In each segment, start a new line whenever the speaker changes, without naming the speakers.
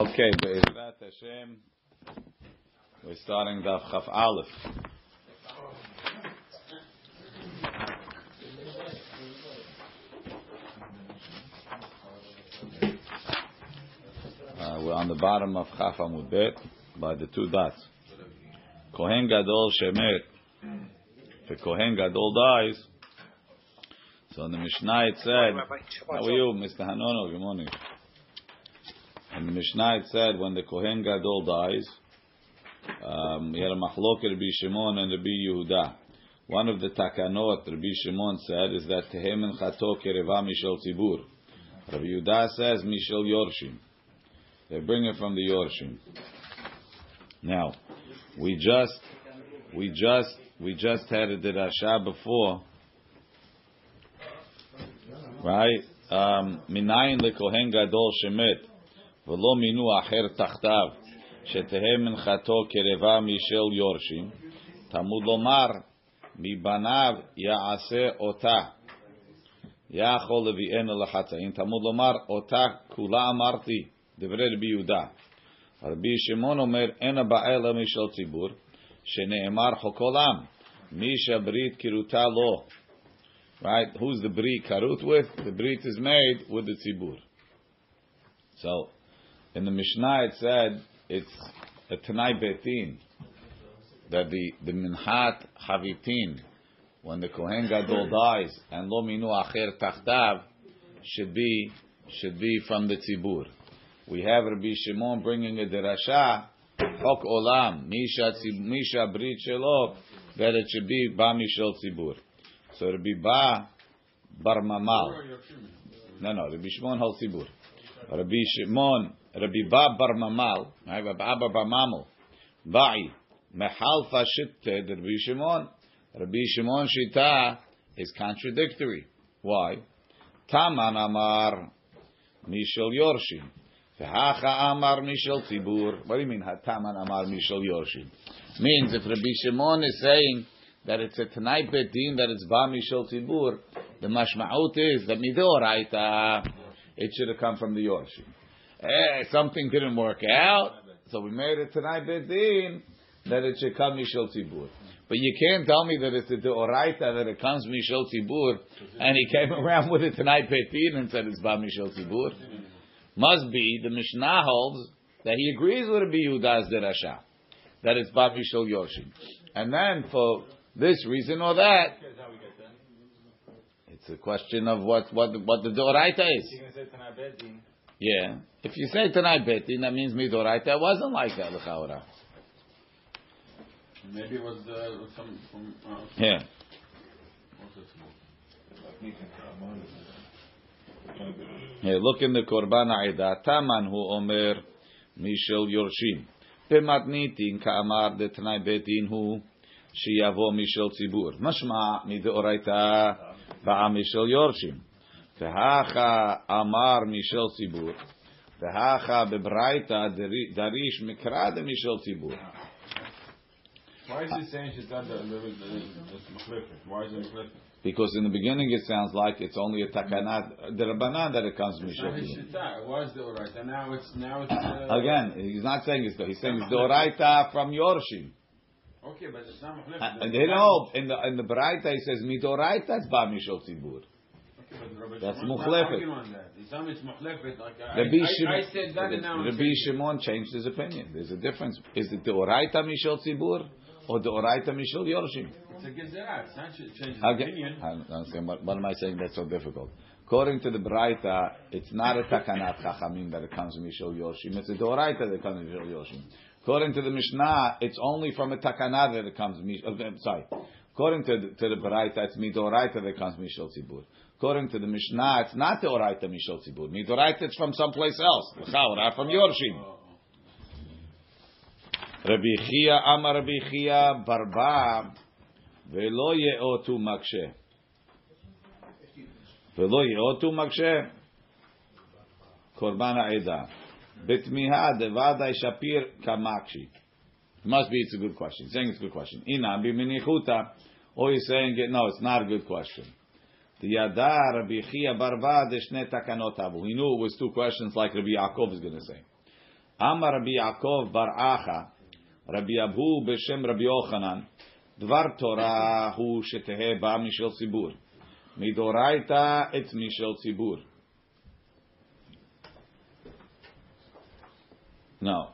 Okay, Be'ezrat Hashem, we're starting Daf Chaf Aleph. Uh, we're on the bottom of Chaf Amud Bet by the two dots. Kohen Gadol Shemet. If a Kohen Gadol dies, so in the Mishnah it said, how are you, Mr. Hanono? Good morning. And the Mishnah said when the Kohen Gadol dies, um, he had a machloket Rabbi Shimon and Rabbi Yehuda. One of the takanot Rabbi Shimon said is that Tehem and Chato Kereva Mishel Tzibur. Rabbi Yehuda says Mishel Yorshim. They bring it from the Yorshim. Now, we just, we just, we just had a dirasha before, right? Um, Minayin lekohen gadol shemet. ולא מינו אחר תחתיו, שתהא מנחתו קרבה משל יורשים, תמוד לומר, מבניו יעשה אותה. יכול לביאנו לחטאים, תמוד לומר, אותה כולה אמרתי, דברי רבי יהודה. רבי שמעון אומר, אין הבעיה אלא משל ציבור, שנאמר חוק עולם, מי שהברית כרותה לו. Right? Who's the brit karut with? The brit is made with the tzibur. So, in the Mishnah it said it's a Tanai Betin that the the Minhat Havitin when the Kohen Gadol dies and Lo Minu Acher Tachtav should be should be from the Tzibur. We have Rabbi Shimon bringing a derasha Chok Olam Misha Misha Brit Shelo that it should be Ba Mishel Tzibur. So Rabbi Ba Bar Mamal. No, no. Rabbi Shimon holds Tzibur. Rabbi Shimon Rabbi Ba Bar Mamal, Rabbi Abba Bar Mamal, Ba'i, Mehalfa Shitte, Rabbi Shimon. Rabbi Shimon Shita is contradictory. Why? Taman Amar Mishel Yorshim. V'hacha Amar Mishel Tzibur. What do you mean, Taman Amar Mishel Yorshim? Means if Rabbi Shimon is saying that it's a Tanai Betin, that it's Ba Mishel Tzibur, the mashma'ut is that Midoraita, it should have come from the Yorshim eh, something didn't work out, so we made it tonight bedin that it should come mishel tzibur. But you can't tell me that it's a deoraita that it comes mishel tzibur, and he came around with it tonight bedin and said it's ba mishel tzibur. Must be the Mishnah holds that he agrees with Rabbi Yehuda's derasha that it's ba mishel yoshim, and then for this reason or that. It's a question of what what what the deoraita is. Yeah. If you say tonight betin, that means midoraita. It wasn't like that, l'chaora.
Maybe it was uh, some from. Uh,
yeah. Hey, look in the Korban Aida. Taman hu omer mishel yorshim. במתניתין כאמר דתנאי בית דין הוא שיבוא משל ציבור. משמע מדאורייתא באה משל יורשים. Tehacha Amar Mishel Tzibur. Tehacha Bebraita Darish Mikra de Mishel Tzibur.
Why is he saying she's got the Why is it Mechlifet?
Because in the beginning it sounds like it's only a takanat, the rabbanan that it comes from
Shita. It was the oraita. Now it's now it's. Uh,
Again, he's not saying it's the. He's saying it's the oraita from Yorshim.
Okay, but it's not mechlifet.
And they know in the in the baraita he says midoraita it's ba mishol tzibur. That's muchlefet. Rabbi
I said that and now I'm
Rabbi Shimon changed his opinion. There's a difference. Is it the oraita mishal tzibur or the oraita mishal Yorshim?
It's a gezerah. It's not ch- changing
Again,
opinion.
I understand. What, what am I saying that's so difficult? According to the Braita, it's not a takanat chachamim that it comes from Mishal Yoshim. It's a Doraita that comes from Mishal Yoshim. According to the Mishnah, it's only from a takanat that it comes from Mishal. Uh, sorry. According to the, to the Braita, it's Midoraita that comes from Mishal Tzibur. According to the Mishnah, it's not the Oraita Mishal Tzibur. Midoraita it's from someplace else. L'chaura, from Yorshim. Rabbi Chia, Amar Rabbi Chia, Barba, ולא יאותו מקשה. ולא יאותו מקשה. קורבן העדה. בתמיהה דוודאי שפיר כמקשי. Must be it's a good question. He's saying it's a good question. Ina b'minichuta. Or he's saying no, it's not a good question. The Yada Rabbi Chia Barva Deshne Takanot Abu. He knew it was two questions like Rabbi Yaakov is going to say. Amar Rabbi Yaakov bar Acha, Rabbi Abu b'shem Rabbi Yochanan, Dvar Torah hu shetehe ba mishel tzibur. Midoraita etz mishel tzibur. No.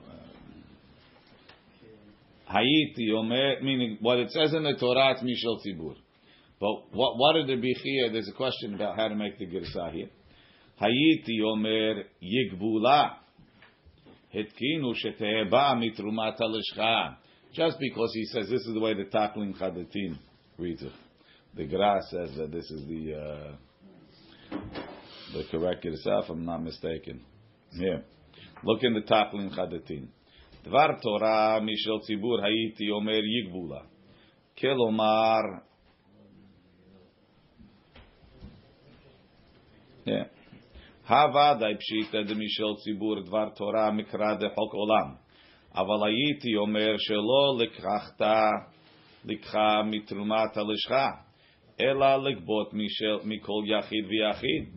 Hayiti Omer, meaning what it says in the Torah, it's Mishel Tzibur. But what, what did there be here? There's a question about how to make the Girsah here. Omer Yigbula. Hitkinu Sheteheba Mitrumat Alishcha. Just because he says this is the way the Taklin Chadatin reads it. The Gra says that this is the uh, the correct Girsah, if I'm not mistaken. Here. Look in the Taklin Chadatin. דבר תורה משל ציבור הייתי אומר יגבו לה. כלומר, כן. די פשיטא דמשל ציבור דבר תורה מקרא דחוק עולם, אבל הייתי אומר שלא לקחת לקחה מתרומת הלשכה, אלא לגבות מכל יחיד ויחיד.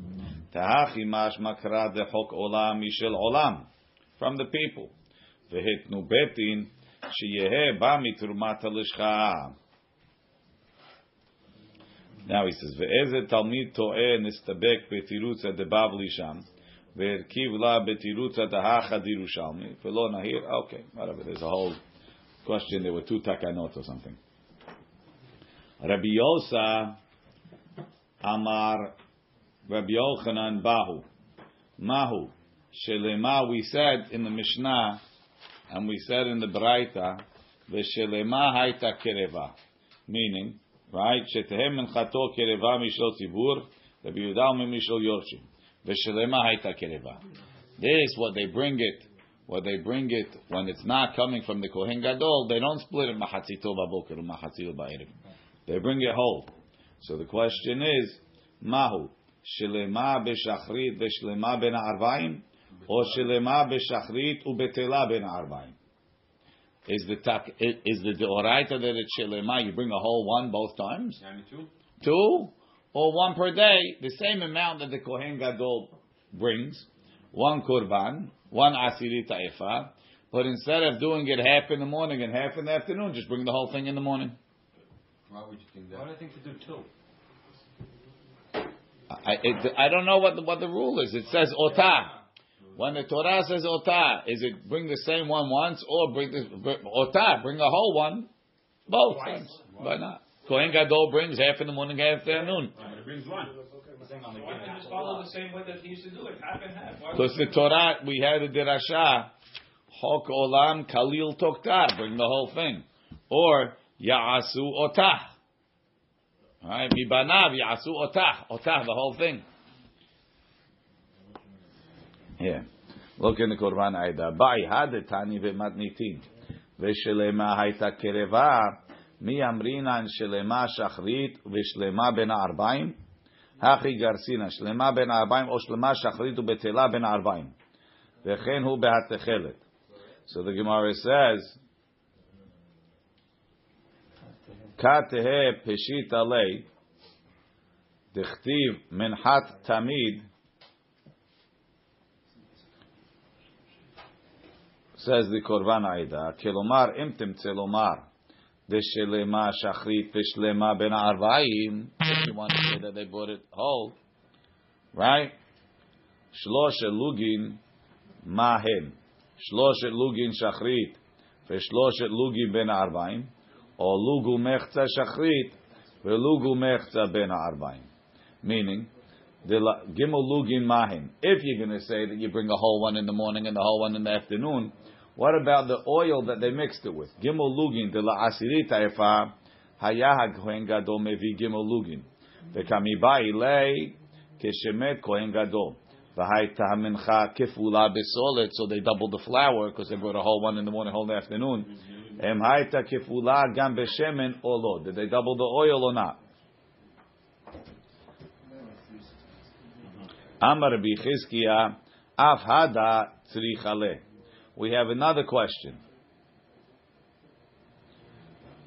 תהכי משמע קרא דחוק עולם משל עולם, from the people. והתנו בית דין שיהא בא מתרומת הלשכה. Now he says, ואיזה תלמיד טועה נסתבק בתירוצה דבבלי שם, והרכיב לה בתירוצה דהכה דירושלמי, ולא נהיר, okay, whatever, there's a whole question, there were two takanot or something. Rabbi Yosa Amar Rabbi Yochanan Bahu. Mahu. Shelema, we said in the Mishnah, and we said in the Braita, Veshelema haita kereva. Meaning, right? Shetehem menchato kereva mishel tzibur, Rabbi Yehuda mishel yorshim. Veshelema haita kereva. This, what they bring it, what they bring it, when it's not coming from the Kohen Gadol, they don't split it mahatzito baboker mahatzito ba'erev. They bring it whole. So the question is, mahu, shelema b'shachrit v'shelema ben arvaim, or shelema b'shachrit u'betela ben arvaim? Is the tak, is the deoraita that it's shelema, you bring a whole one both times? Two? Or one per day, the same amount that the Kohen Gadol brings, one kurban, one asiri ta'ifa, but instead of doing it half in the morning and half in the afternoon, just bring the whole thing in the morning.
Why would you think
Why do I think to do two?
I, it, I don't know what the, what the rule is. It says otah. When the Torah says otah, is it bring the same one once or bring the bring, otah, bring a whole one, both times? Why not? Kohen Gadol brings half in the morning, half in the afternoon.
It brings one.
Why don't you just follow the same way that he used to do it, half and half?
Because
would
the Torah, we had a derasha, Chok Olam Kalil Toktar, bring the whole thing, or Ya'asu Otah. All right, Mibanav Ya'asu Otah, Otah, the whole thing. Yeah. Look in the Korban Aida. By Hadetani Vematnitin. Veshelema Haita Kereva. Mi Amrina Shachrit. Veshelema Ben Hachi Garcina. Shelema Ben Arbaim. Oshlema Shachrit. Ubetela Ben Arbaim. Vechen So the Gemara says. Katehe Peshita Lei. Dechtiv Menhat Tamid. says the Korban Aida, Kelomar imtim tzelomar, deshelema shachrit veshlema ben arvaim. If you want to say that they bought it whole, right? Shlosh elugin mahen, shlosh elugin shachrit, veshlosh elugin ben arvaim, or lugu mechza shachrit, velugu mechza ben arvaim. Meaning, Gimel Lugin If you're going to say that you bring a whole one in the morning and the whole one in the afternoon, what about the oil that they mixed it with? Gimel lugin de la asirit haifa haya kohen gadol mevi gimel lugin. V'kamibai lei keshemet kohen gadol. V'haita mincha kefula besolet. So they doubled the flour because they brought a whole one in the morning, whole in the afternoon. Em haita kefula gam beshemen or lo. Did they double the oil or not? Amar Bichizkiya, Af Hada Tzrichale. We have another question.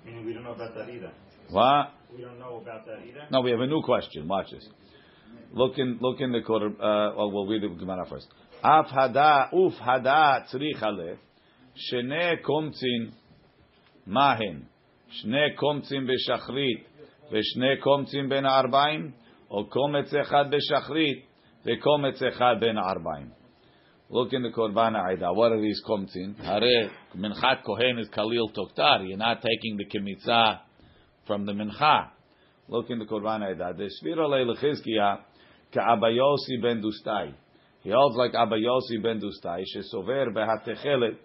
Meaning we don't know about that either.
What?
We don't know about that either.
No, we have a new question. Watch this. Look in, look in the quarter. Uh, well, we'll read the Gemara first. אף הדה, אוף הדה צריך עלה, שני קומצין, מה הן? שני קומצין בשחרית ושני קומצין בין הארבעים, או קומץ אחד בשחרית וקומץ אחד בין הארבעים. Look in the Korban Aida. What are these komtzin? Hare minchat kohen is kalil toktar. You're not taking the kemitza from the mincha. Look in the Korban Aida. Deshvira leilechizkiya ka'abayosi ben dustai. He holds like Abayosi ben Dustai shesover behatechelet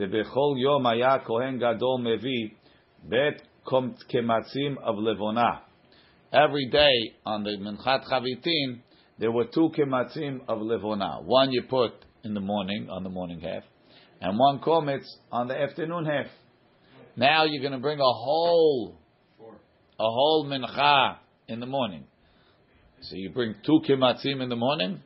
bechol yom haya kohen gadol mevi bet kematzim of levona. Every day on the minchat chavitin there were two kematzim of levona. One you put in the morning, on the morning half, and one kometz on the afternoon half. Now you're going to bring a whole, a whole mincha in the morning. So you bring two kimatzim in the morning,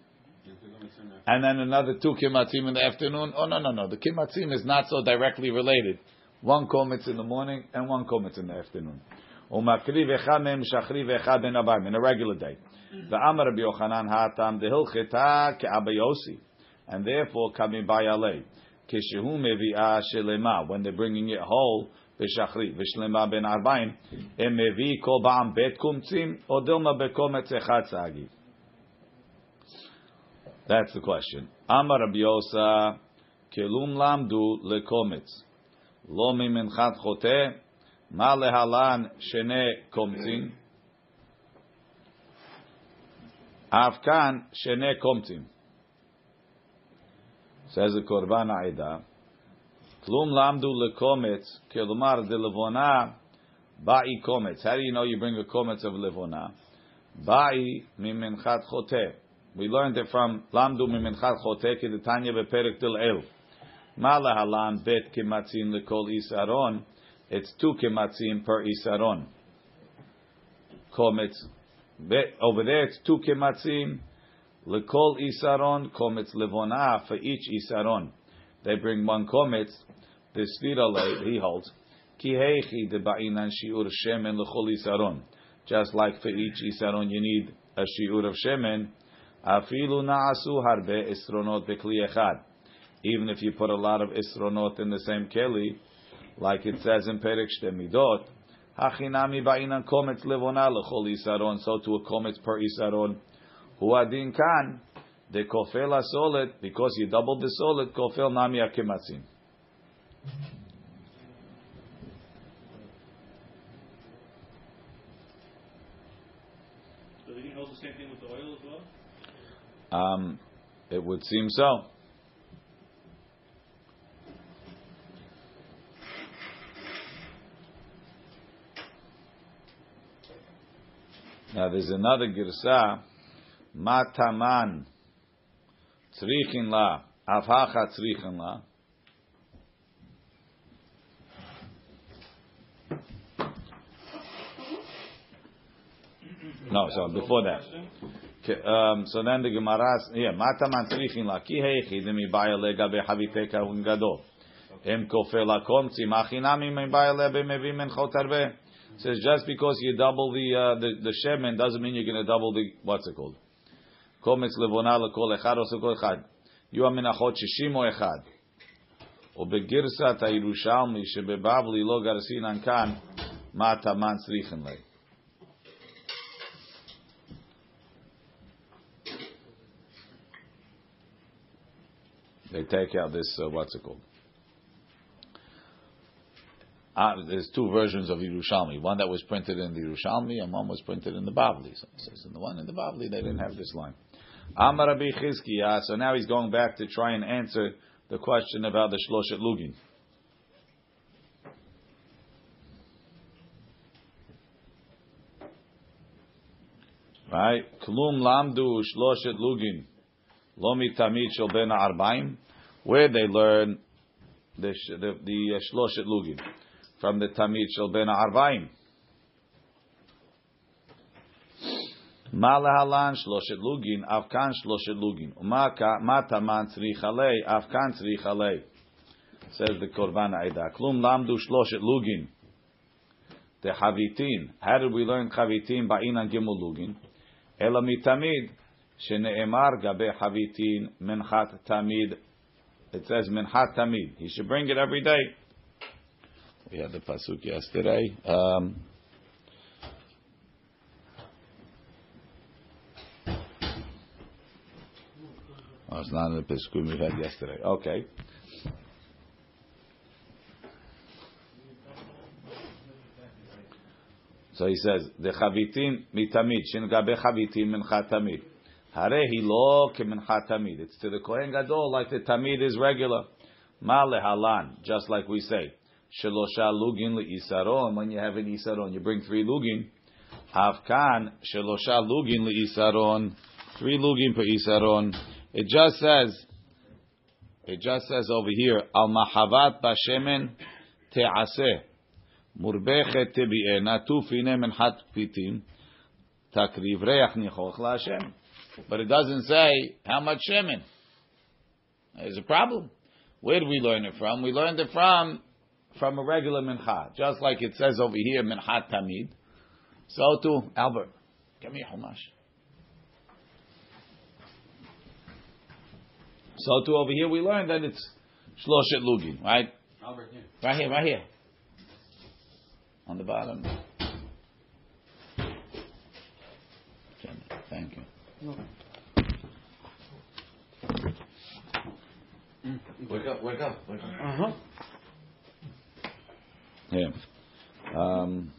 and then another two kimatzim in the afternoon. Oh no no no, the kimatzim is not so directly related. One kometz in the morning and one kometz in the afternoon. In a regular day. The Amar Yochanan hatam dehilcheta ke'abayosi and therefore coming by alei. Kishehu mevi'ah shelema, when they're bringing it whole, v'shlema ben arbaim, em mevi kol ba'am bet kumtzim, or dilma bekometz. That's the question. Amar Rabbi kelum lamdu lekometz, lo mimenchat chote, ma lehalan shene komtzim, Afkan shene komtzim. Says the Korban Aida, Klum lamdu lekometz, kelumar de levona, ba'i kometz. How do you know you bring a kometz of levona? Ba'i mimenchat chote. We learned it from lamdu mimenchat chote ki the Tanya beperek til el. Ma lahalan bet kematzin lekol isaron. It's two kematzin per isaron. Kometz. Over there it's two kematzin Lekol isaron kometz levona for each isaron. They bring one kometz. The svira he holds ki heichi de ba'inan shiur shemen lechol isaron. Just like for each isaron you need a shiur of shemen. Afilu na'asu harbe isronot bekli echad. Even if you put a lot of isronot in the same keli, like it says in Perek Midot, hachinami ba'inan kometz levona lechol isaron. So to a kometz per isaron. Huadin kan the kofel asolet because he doubled the solet kofel nami akematzin.
So he hold the same thing with the oil as well?
Um, it would seem so. Now there's another girsa mataman tzrichin la, avhacha tzrichin la. No, so before that. Um, so then the Gemara, yeah, mataman tzrichin la, ki heichi demi baya lega behaviteka un gadol. Em kofel akom tzimachinami me baya lebe men chot. Says just because you double the uh, the, the shemen doesn't mean you're going to double the what's it called? קומץ לבונה לכל אחד עושה כל אחד. יהיו המנחות שישים או אחד. ובגרסת הירושלמי שבבבלי לא גרסינן כאן, מה התאמן צריכן לי. They take out this, uh, what's it called? Uh, there's two versions of Yerushalmi. One that was printed in the Yerushalmi and one was printed in the Bavli. So it says in the one in the Bavli they didn't have this line. Amar Chizkiya. So now he's going back to try and answer the question about the Shloshet Lugin. Right? Klum lamdu shloshet lugin. Lomi tamid shel ben arbaim. Where they learn the the, the uh, shloshet lugin from the tamid shel ben arbaim. מה להלן שלושת לוגין, אף כאן שלושת לוגין. ומה תמן צריך עלי, אף כאן צריך עלי. says the Korban Aida. Klum lamdu shloshet lugin. The Havitin. How did we learn Havitin? Ba'inan gimel lugin. Ela mitamid. Shene'emar gabe havitin minchat tamid. It says minchat tamid. He should bring it every day. We had the pasuk yesterday. Um, oh, it's not in the pasuk we had yesterday. Okay. So he says, the chavitin mitamid, shin gabe chavitin mincha tamid. Hare hi lo kemincha tamid. It's to the Kohen Gadol like the tamid is regular. Ma lehalan, just like we say. Shelosha lugin le'isaron. When you have an isaron, you bring three lugin. Havkan shelosha lugin le'isaron. Three lugin per isaron. It just says, it just says over here, al mahavat bashemen te'aseh, murbeche tebi'eh, natuf inem and hat pitim, takriv reach nichoch la'ashem. But it doesn't say how much shemen. There's a problem. Where do we learn it from? We learned it from from a regular mincha, just like it says over here, mincha tamid. So too, Albert, give me a homage. So too, over here we learned that it's shloshet lugin, right?
Albert, here.
Right here, right here. On the bottom. Thank you.
Wake up, wake up, wake up.
Uh-huh.
Yeah. Um,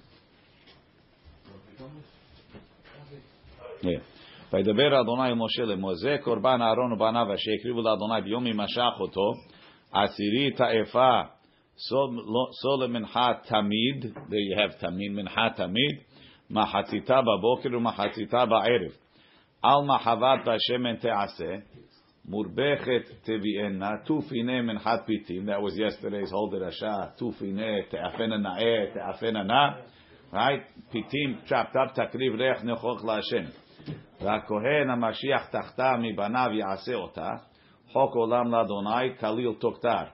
yeah. וידבר אדוני אל משה לאמור זה קורבן אהרון ובניו אשר הקריבו לאדוני ביום ימשך אותו עשירית האפה סול למנחה תמיד there you have תמיד מנחה תמיד מחציתה בבוקר ומחציתה בערב על מחבת בשמן תעשה מורבכת תביאנה תופינה מנחת פיתים that was yesterday's whole דרשה תופינה תאפנה נאה תאפנה נא right פיתים chopped up תקריב ריח נכוח להשם והכהן המשיח תחתה מבניו יעשה אותה חוק עולם לאדוני כליל תוכתר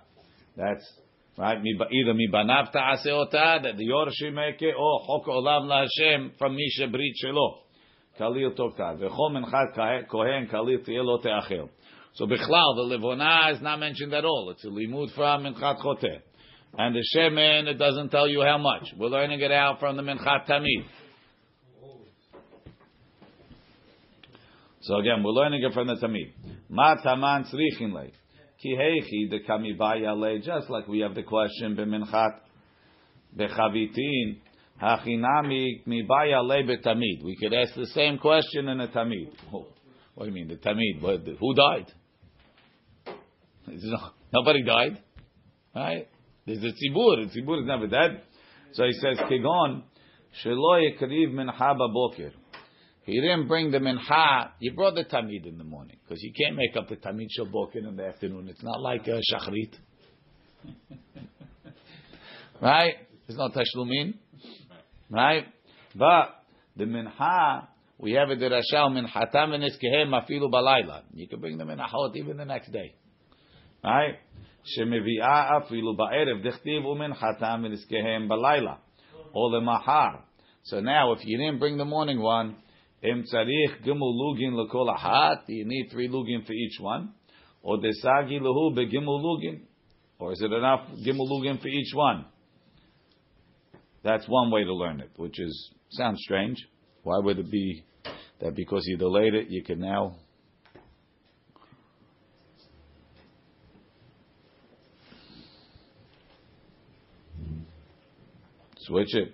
that's right either מבניו תעשה אותה that the יורשים make it or חוק עולם להשם from מי שברית שלו כליל תוכתר וכל מנחת כהן כליל תהיה לא תאכל so בכלל the לבונה is not mentioned at all it's a limud from מנחת חוטא and the shemen it doesn't tell you how much we're learning it out from the מנחת tamid So again, we're learning it from the Tamid. Ma taman tzrichin lei. Ki heichi de kamibaya lei. Just like we have the question b'minchat bechavitin. Hachinami mibaya lei betamid. We could ask the same question in a tamid. Oh, what do you mean, the tamid? Who died? Nobody died. Right? There's a tzibur. The tzibur is never dead. So he says, Kigon, shelo yekriv mincha baboker. He didn't bring the mincha. He brought the tamid in the morning because you can't make up a tamid shabokin in the afternoon. It's not like a shachrit, right? It's not tashlumin, right? But the mincha we have a derashal minchatam v'niskehem afilu balayla. You can bring the minchot even the next day, right? שמביאה אפילו בערב דכתיב ומנחתם ונזכיהם בלילה, או למחר. So now, if you didn't bring the morning one, Im tzarich gimel lugin lekol ahat. You need three lugin for each one. Or desagi lehu begimel lugin. Or is it enough gimel lugin for each one? That's one way to learn it, which is sounds strange. Why would it be that because you delayed it, you can now switch it?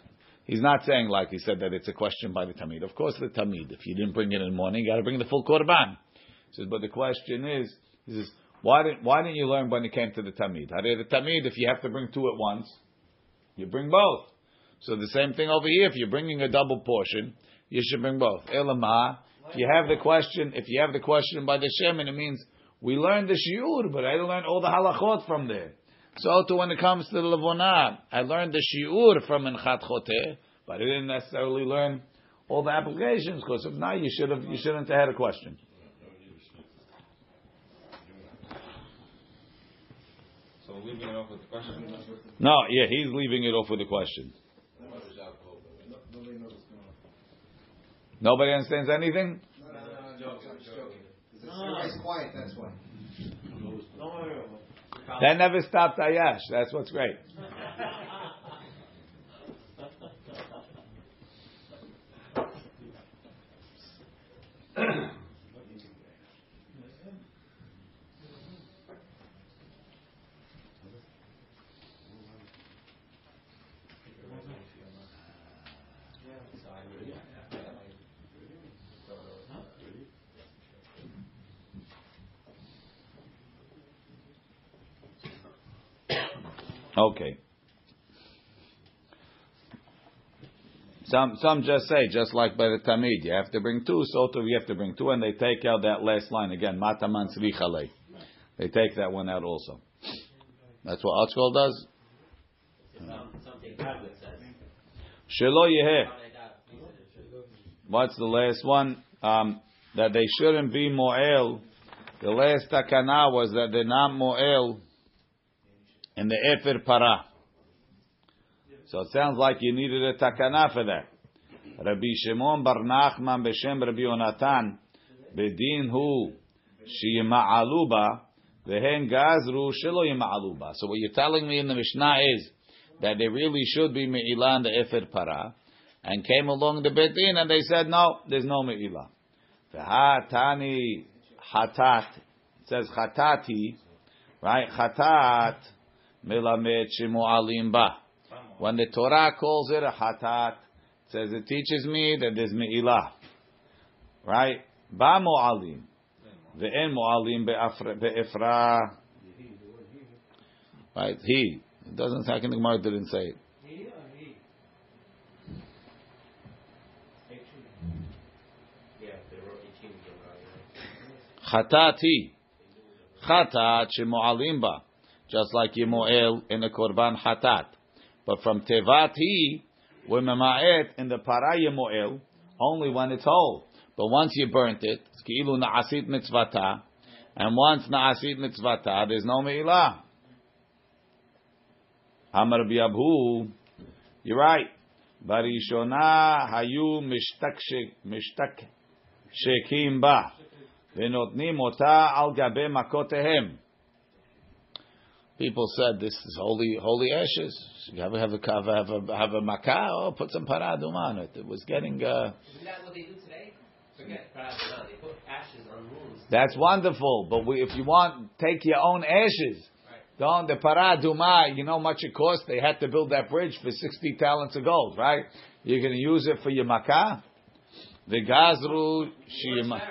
He's not saying like he said that it's a question by the Tamid. Of course, the Tamid. If you didn't bring it in the morning, you got to bring the full Korban. He says, but the question is, he says, why didn't why didn't you learn when it came to the Tamid? Hare the Tamid, if you have to bring two at once, you bring both. So the same thing over here. If you're bringing a double portion, you should bring both. Elama, if you have the question, if you have the question by the shemen, it means we learned the shiur, but I didn't learn all the halachot from there. So too when it comes to the levonah, I learned the shiur from Enchat Choteh, but I didn't necessarily learn all the applications because if not, you should have you shouldn't have had a question.
So leaving it off with the question.
No, yeah, he's leaving it off with a question. Nobody understands anything?
Everybody's quiet, that's why.
That never stopped Ayash. That's what's great. Okay. Some some just say, just like by the Tamid, you have to bring two, so too you have to bring two, and they take out that last line again, Mataman Srichale. They take that one out also. That's what Archgold does. Shelo. What's the last one? Um, that they shouldn't be Mo'el. The last takana was that they're not Mo'el in the Efer Para. So it sounds like you needed a takana for that. Rabbi Shimon Bar Nachman Beshem Rabbi Yonatan Bedin Hu Shiyima'aluba Vehen Gazru Shelo Yima'aluba. So what you're telling me in the Mishnah is that they really should be Me'ilah in the Efer Para and came along the Bedin and they said no, there's no Me'ilah. V'hatani Hatat it says Hatati right Hatat Melamed Shemu'alim Ba when the Torah calls it a hatat, it says it teaches me that there's me'ilah. Right? Ba mu'alim. Ve'en mu'alim be'efra. Right? He. It doesn't say, I the Gemara didn't say it.
They wrote 18
Chatat Just like Yemuel in the Korban Hatat. But from Tevat he, we're mema'et in the Para Yemuel, only when it's whole. But once you burnt it, it's ki'ilu na'asit mitzvata, and once na'asit mitzvata, there's no me'ilah. Amar Abhu, you're right. Barishona hayu mishtak shekim ba, v'notnim ota al gabe makotehem. People said this is holy holy ashes. You have, have a have a have a, have a makkah, oh, put some paradum on it. It was getting. Uh,
Isn't that what they do today? Forget Pradana. They put ashes on wounds.
that's wonderful, but we, if you want, take your own ashes. Don't the paraduma? You know much it cost. They had to build that bridge for sixty talents of gold, right? You're going to use it for your makkah. The gazru shiyama.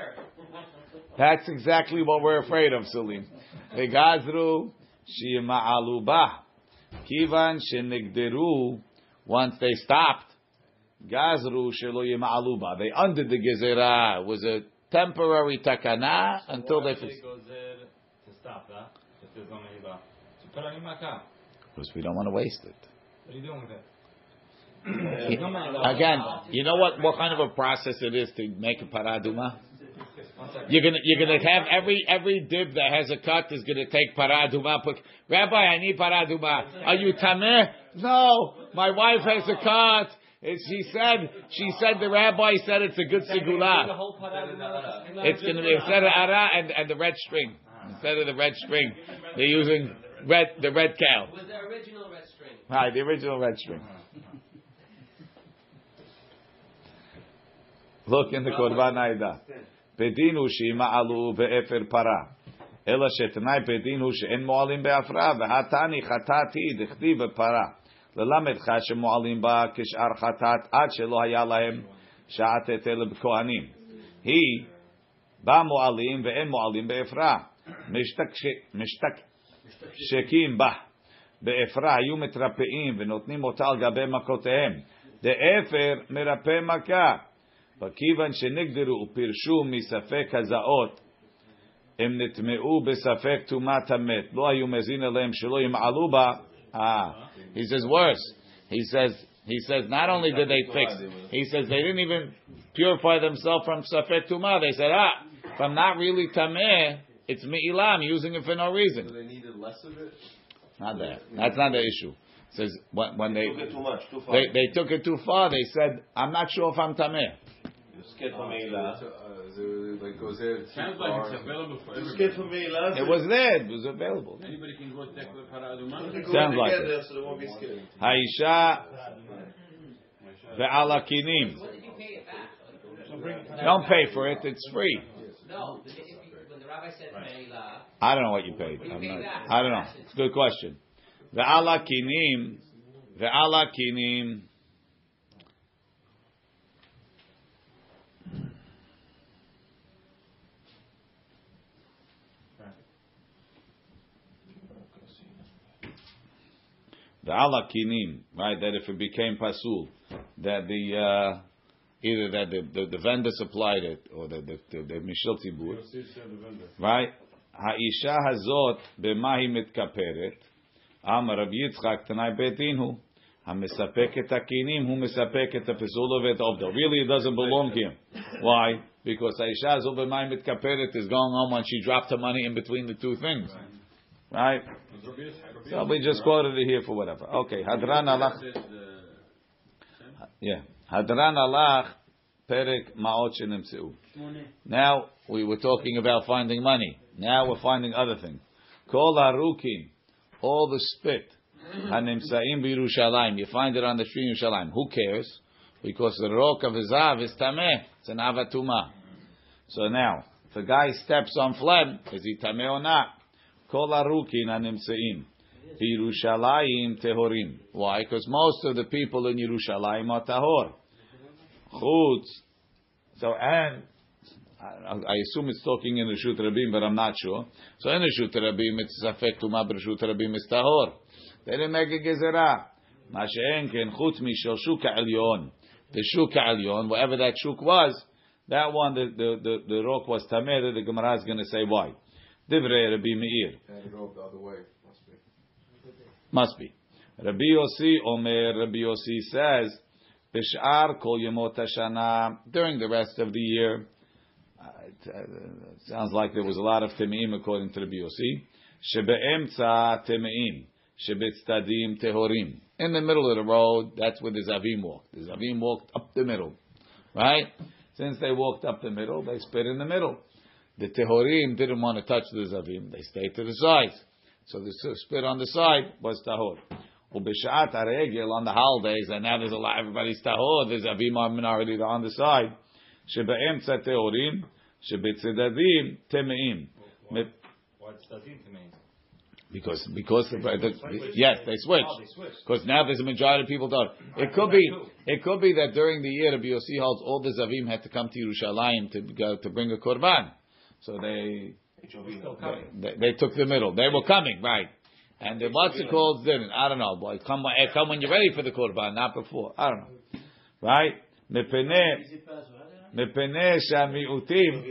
That's exactly what we're afraid of, Salim. The gazru shiyama aluba. Kivan shenigderu. Once they stopped, gazru shelo aluba. They undid the gezerah. It was a temporary takana until they.
Why go there to stop that? If there's no me'ilah.
So put on your.
Because we don't want to waste it.
What are you doing with it?
Again, you know what? What kind of a process it is to make a paraduma? You're gonna you're gonna have every every dib that has a cut is gonna take paraduma. Rabbi, I need paraduma. Are you tameh? No, my wife has a cut. And she said she said the rabbi said it's a good segula. It's gonna be instead of ara and, and the red string instead of the red string. They're using red the red cow.
With the original red string.
Right, the original red string. Look in the Korban Aida. Bedin hu שימעלו באפר פרה. אלא שתנאי בדין הוא שאין מועלים בהפרעה, והתני חטאתי דכתיב בפרה. ללמדך שמועלים בה כשאר חטאת עד שלא היה להם שעת היטל בכהנים. היא בה מועלים ואין מועלים בהפרעה. משתקשקים בה. באפרה היו מתרפאים ונותנים אותה על גבי מכותיהם. דאפר מרפא מכה. But kivan shenigdiru upirshu misafek hazaot, הם נטמעו בספק טומאת המת, לא היו מזין אליהם שלא ימעלו בה. Ah, he says worse. He says, he says not only did they fix, he says they didn't even purify themselves from safek tumah. They said, ah, if I'm not really tameh, it's me'ilah. I'm using it for no reason.
So they needed less of it?
Not that. That's not the issue. It says when, when they
Took it too much, too far.
they they took it too far. They said, I'm not sure if I'm tameh.
Skid from Meila.
Sounds like it's available for everybody.
Skid.
It was there. It was available.
Anybody can go take the para aduma.
Sounds like it.
together so there won't be skid.
Haisha ve'alakinim.
When did you pay it?
Don't pay for it. It's free.
No, the- if you- when the rabbi said Meila,
I don't know what you paid. I'm not, I don't know. It's a good question. Ve'alakinim, ve'alakinim. the alakinim, right? That if it became pasul, that the uh, either that the, the, the, vendor supplied it or the the, the, the tibur, right? Ha'isha hazot b'mahi mitkaperet, am Rav Yitzchak tanai betinu, ha'mesapeket hakinim, hu mesapeket ha'pesul of it Really, it doesn't belong to him. Why? Because Aisha hazot b'mahi mitkaperet is going on when she dropped her money in between the two things, right? right? So we just quoted it here for whatever. Okay, hadran alach. Yeah. Hadran alach, perek ma'ot shenimtzeu. Now, we were talking about finding money. Now we're finding other things. Kol harukim, all the spit, hanimsaim b'Yerushalayim. You find it on the street in Yerushalayim. Who cares? Because the rock of his av is tameh. It's an avatuma. So now, if a guy steps on phlegm, is he tameh or not? Kol harukim hanimsaim. Yerushalayim tehorim. Why? Because most of the people in Yerushalayim are tahor. Chutz. So and I, I assume it's talking in Rishut Rabim, but I'm not sure. So in Rishut Rabim, it's Tumah, but Rishut Rabim is tahor. They didn't make a gezerah. Ma she'en ken chutz mishel shuk ha'elyon. The shuk ha'elyon, whatever that shuk was, that one, the, the, the, the rock was tameh, the Gemara is going to say why. Divrei Rabbi Meir.
And it drove the other way. Must be.
Rabbi Yossi Omer, Rabbi Yossi says, Bishar kol yemot hashana, during the rest of the year, uh, it, uh, it sounds like there was a lot of temeim according to Rabbi Yossi, shebe'emtza temeim, shebetztadim tehorim. In the middle of the road, that's where the Zavim walked. The Zavim walked up the middle. Right? Since they walked up the middle, they spit in the middle. The Tehorim didn't want to touch the Zavim. They stayed to the sides. So the spit on the side was tahor. Ubishat aregel on the holidays, and now there's a lot. Everybody's tahor. There's avim are minority on the side. Shebe'emtza teorim, shebetzedadim temeim.
Why it's Tzadim to me?
Because because the, the, yes they switch
Oh,
because now there's a majority of people don't. It could be it could be that during the year the BOC holds all the zavim had to come to Yerushalayim to go, to bring a korban, so they they, they took the middle. They were coming, right? And the what's it called didn't. I don't know. Boy, come eh, come when you're ready for the korban, not before. I don't know. Right? מפני מפני שהמיעוטים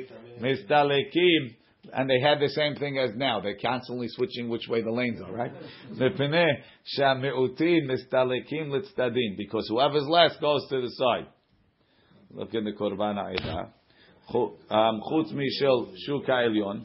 מסתלקים, and they had the same thing as now. They're constantly switching which way the lanes are, right? מפני שהמיעוטים מסתלקים לצדדים, because whoever's last goes to the side. Look in the korban העדה. um, חוץ משל שוק העליון,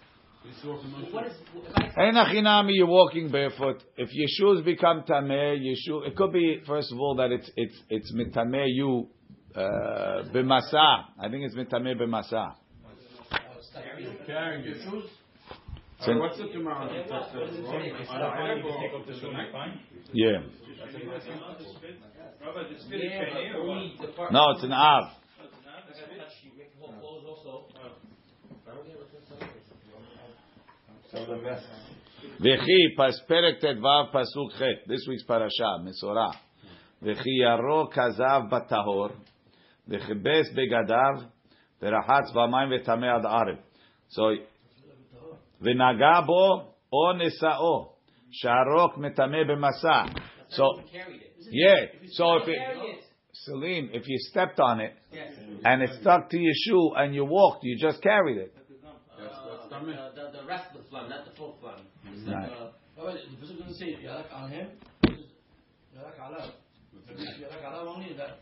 I'm, I'm not sure your hands. What is, if I
Ein achinami, you're walking barefoot. If your shoes become tameh, your shoe, it could be first of all that it's it's it's mitameh you uh, b'masa. I think it's mitameh b'masa.
Carrying it.
So-
What's the tomorrow? to touch that?
Take off the shoe, fine?
Yeah.
Rabbi, the spit is
Yeah,
sheni
but
or what?
only the part.
No, it's an av.
I gotta touch you, make the whole clothes also.
V'chi pas perek pasuk chet. This week's parasha, Metzora. V'chi yaro kazav batahor. V'chibes begadav. V'rahatz v'amayim v'tameh ad arev. So, v'naga bo o nesa'o. Sharok metameh b'masa. So, yeah. So if it, Salim, if you stepped on it
yes.
and it stuck to your shoe and you walked, you just carried it.
That's, that's rest of the phlegm, not the full phlegm.
Right.
like, uh,
the bishop doesn't say on him, yarak alav.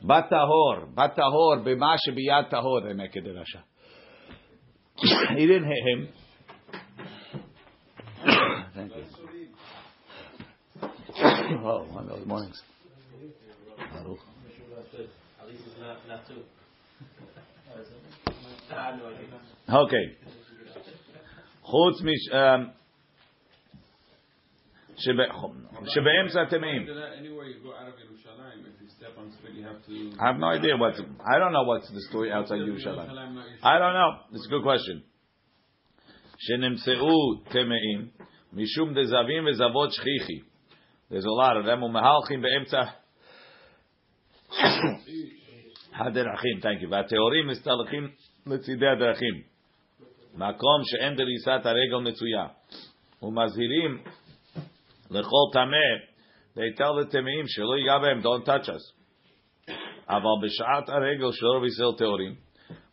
Batahor, Batahor, Bima Shebiyat Tahor, they make it a Rasha. He didn't hit him. Thank you. Oh, one of those mornings. Baruch. Okay. חוץ מש... um, שב- שבאמצע הטמאים.
After that, anywhere you go out of Yerushalayim, if you step on spit, you have to.
I have no idea what's... I don't know what's the story outside Yerushalayim.
Yerushalayim, not
I don't know. It's a good question. שנמצאו טמאים משום דזבים וזבות שכיחי. There's a lot of them. ומהלכים באמצע הדרכים. Thank you. והטהורים מסתלקים לצידי הדרכים. מקום שאין דריסת הרגל מצויה. ומזהירים לכל טמא. They tell the טמאים שלא ייגע בהם, don't touch us. אבל בשעת הרגל של רוב ישראל טהורים,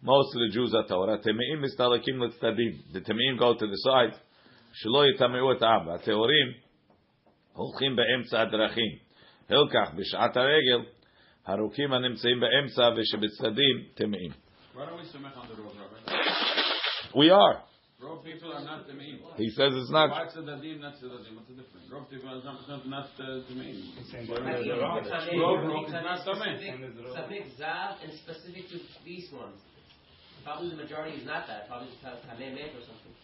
most of the Jews are טהור, הטמאים מסתלקים לצדדים, the טמאים go to the side, שלא יטמאו את העם, והטהורים הולכים באמצע הדרכים. הלקח בשעת הרגל, הרוקים הנמצאים באמצע ושבצדדים טמאים.
Why don't we stomach on the road, Rabbi?
We are.
Road people are not the main.
He says it's not.
Why tzadadim, not tzadadim? What's the difference? Road people are not, not, not uh, the main. Road, road is not the main.
Samik Zav and specific to these ones. Probably the majority is not that. Probably it's Tameh Met or something.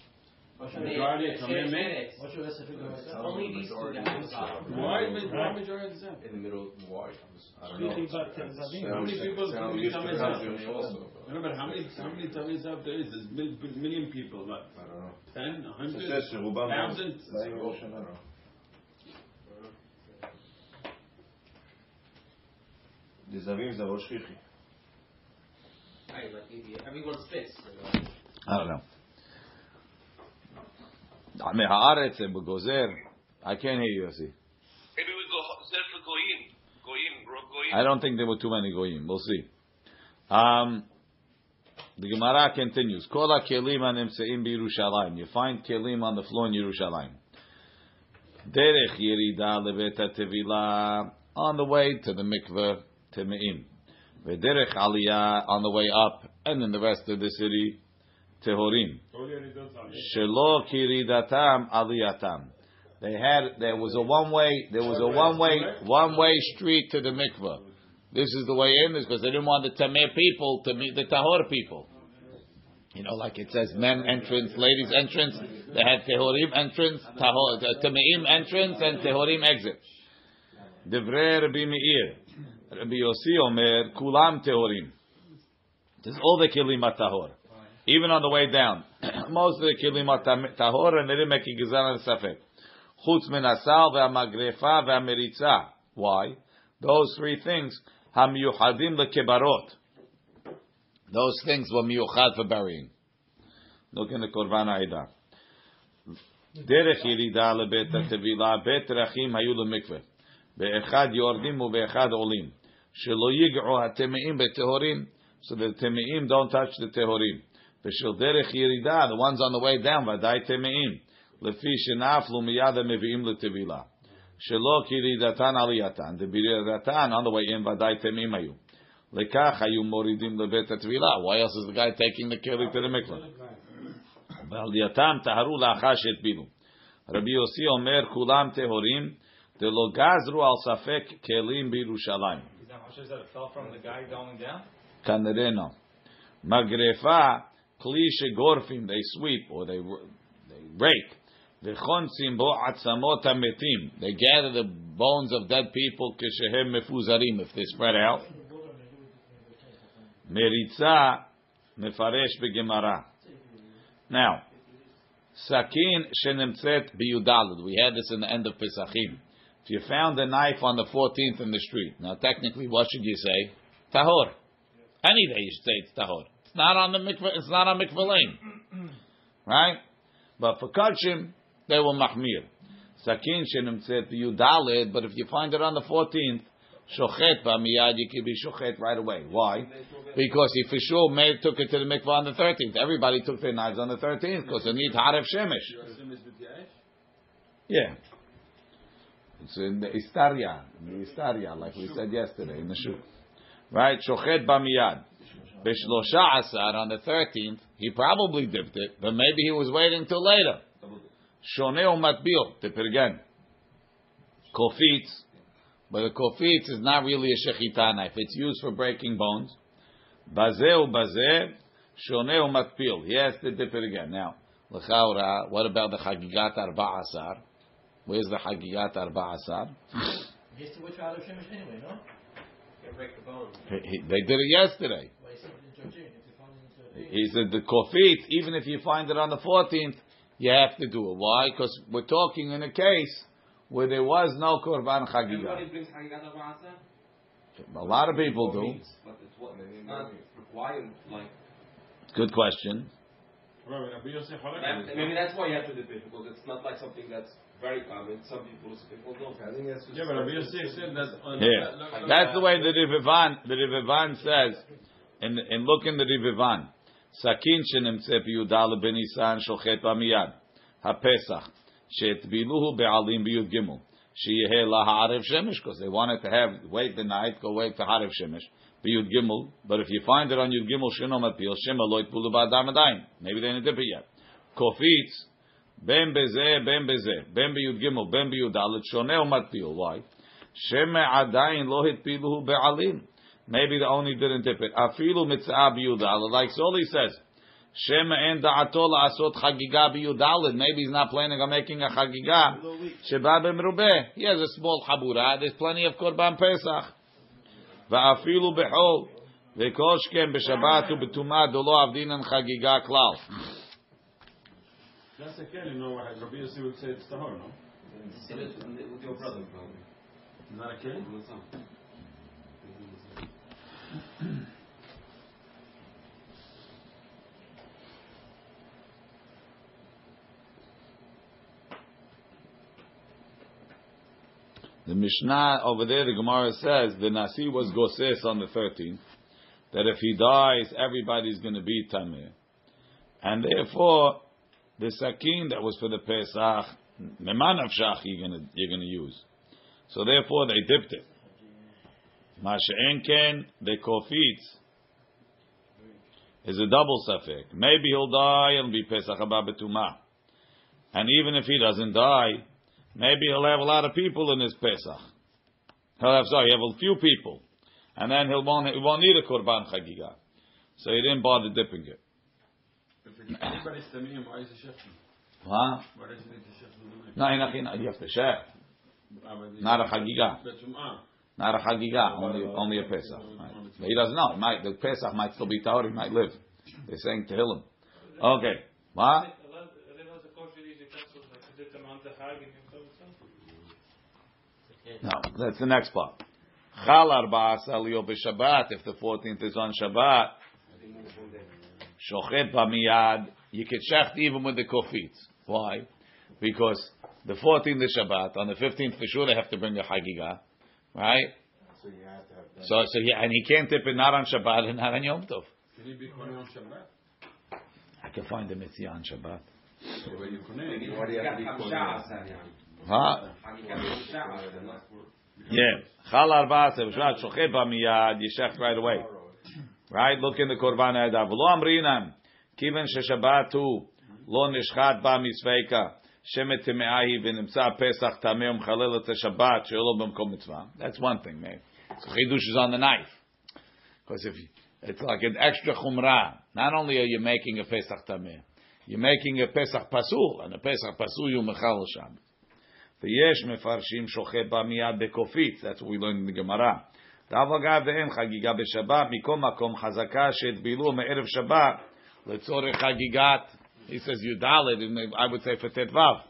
Majority
of commitment.
Only these two guys.
Why, why majority?
In the middle, why? I don't know.
Uh, how many people? No, but how many, how many there is? There's mil, million people, what?
I don't know.
Ten, a hundred,
thousand? I don't know.
I don't know. Haaretz and gozer. I can't hear you, Yossi.
Maybe we go for goyim. Goyim, goyim.
I don't think there were too many goyim. We'll see. Um, the Gemara continues. Kola kelim anemseim b'Yerushalayim. You find kelim on the floor in Yerushalayim. Derech yerida levet on the way to the mikveh temeim. Aliyah on the way up and in the rest of the city tehorim. Shelo kiridatam aliyatam. They had there was a one way there was a one way one way street to the mikveh. This is the way in, is because they didn't want the tameh people to meet the tahor people. You know, like it says, men entrance, ladies entrance. They had tehorim entrance, tahor, uh, tameim entrance, and tehorim exit. Devrei Rabbi Meir, Rabbi Yossi Omer, kulam tehorim. This is all the kilim tahor Even on the way down, most of the kilim at tahor, and they didn't make a gazan and safek. Chutz min asal ve'amagrefa ve'ameritza. Why? Those three things, hamiyuchadim lekebarot. Those things were miyuchad for burying. Look in the Korban Aida. דרך ירידה לבית הטבילה, בית דרכים היו למקווה. באחד יורדים ובאחד עולים. שלא יגעו הטמאים בטהורים, so the טמאים don't touch the טהורים. B'shil derech yirida, the ones on the way down, v'adai teme'im. Lefi shenaflu miyad mevi'im l'tevila. Shelo kiridatan aliyatan. The biriratan on the way in, v'adai teme'im ayu. Lekach ayu moridim lebet atvila. Why else is the guy taking the keli to the mikvah? V'aliyatam taharu la'achar shetbilu. Rabbi Yossi omer kulam tehorim. Delo gazru al safek kelim birushalayim.
Is that, is that it fell from the guy going down?
Kanere. Magrefa Klishe gorfim, they sweep or they, they rake. V'chonsim bo atzamot hametim. They gather the bones of dead people, kishehem mefuzarim, if they spread out. Meritza mefaresh begemara. Now, sakin shenemtzet biyudalud. We had this in the end of Pesachim. If you found a knife on the 14th in the street, now technically, what should you say? Tahor. Any day you should say it's tahor. It's not on the mikveh. It's not on mikveh lane, right? But for kachim, they will mahmir. Sakin shenemtzet biyudalad. But if you find it on the 14th, shochet b'miyad, you can be shochet right away. Why? Because he for sure may took it to the mikvah on the 13th. Everybody took their knives on the 13th because they need harif shemesh. Yeah. It's in the Istaria, in the Istaria, like we said yesterday in the shoe. Right? Shochet b'miyad. B'shlosha asar on the 13th, he probably dipped it, but maybe he was waiting till later. Shoneh matbil, tip it again. Kofitz, but a kofitz is not really a shechita knife. It's used for breaking bones. Bazeh bazeh, shoneh matpil. He has to dip it again. Now, l'chaura, what about the chagigat arba asar? Where's the chagigat arba asar?
He has to wait for Shemesh anyway, no?
Break the bone.
He- he- They did it yesterday.
Why he said in 13, if you found it in 13.
He said the kofit, even if you find it on the 14th, you have to do it. Why? Because we're talking in a case where there was no korban chagiga.
brings Hagigat Abasa,
A lot of people do.
But it's what? It's not required, like.
Good question.
Maybe that's why you have to dip it, because it's not like something that's very common. Some people, some people don't. I think that's
Yeah, but Rabbi Yosef said that. on-
Here,
look- look
that's
at-
the way the Rivivan, the Rivivan says, and, and look in the Rivivan. Sakin shenemtze biyudal ben Nisan shochet b'miyad. HaPesach. She'etbiluhu be'alim biyud gimel. Sheyehe la ha'arev shemesh, because they wanted to have, wait the night, go wait for ha'arev shemesh. Biyud gimel. But if you find it on yud gimel, shino matpil, shema lo itpulu ba'adam adayin. Maybe they didn't dip it yet. Kofitz, ben bezeh, ben bezeh, ben biyud gimel, ben biyud dalet, shoneh umatpil. Why? Shema adayin lo hitpiluhu be'alim. Maybe they only didn't dip it. Afilu mitzah biyudal. Like Soli says, Shema en da'ato la'asot chagiga biyudal. Maybe he's not planning on making a chagiga. Sheba b'merubeh. He has a small chabura. There's plenty of korban pesach. Va'afilu b'chol. וכל שכן בשבת ובטומאה דלא עבדינן חגיגה כלל.
That's a Kelly, no, Rabbi Yosef would say it's Tahor, no?
Sit it with your brother, probably.
Is that a Kelly?
The Mishnah over there, the Gemara says the Nasi was Goses on the 13th, that if he dies, everybody's going to be Tamir. And therefore, the Sakin that was for the Pesach, Memanavshach, you're you're going to use. So therefore, they dipped it. Masha'en ken, the Kofitz, is a double safek. Maybe he'll die and be Pesach Haba Betumah. And even if he doesn't die, maybe he'll have a lot of people in his Pesach. He'll have, sorry, he'll have a few people. And then he'll won't, he won't need a Korban Chagiga. So he didn't bother dipping it. Huh? No, you have to share. Not a Chagiga. Not a Chagiga, only, only a Pesach. Right. But he doesn't know. He might, the Pesach might still be Tahor, he might live. They're saying Tehillim. Okay. What? No, that's the next part. Chal arba'as aliyot b'Shabbat, if the 14th is on Shabbat, shochet b'miyad, you can shecht even with the kofit. Why? Because the 14th is Shabbat, on the 15th for sure they have to bring a chagiga, right?
So you have to have that.
So, so yeah, and he can't dip it not on Shabbat and not on Yom Tov.
Can he be Kohen on Shabbat?
I can find the mitzvah on Shabbat.
So where you Kohen?
Why do you have to be
Huh? Yeah. Chal arba'as b'Shabbat, shochet b'miyad, you shecht right away. Right? Look in the Korban Aida. Lo amrinam, kiven sheshabbat hu, lo nishchat ba mitzveika, shemet temeahi v'nimtza pesach tameh umchalel et Shabbat, she'olo b'mkom mitzvah. That's one thing, man. So chidush is on the knife. Because if you, it's like an extra chumrah. Not only are you making a pesach tameh, you're making a pesach pasul, and a pesach pasul you mechal sham. ויש מפרשים שוכב בה מיד בקופית, that's what we learned in the Gemara. דאב אגב ואין חגיגה בשבת, מכל מקום חזקה שהטבילו מערב שבת לצורך חגיגת he says Yudalit, and I would say for Tetvav.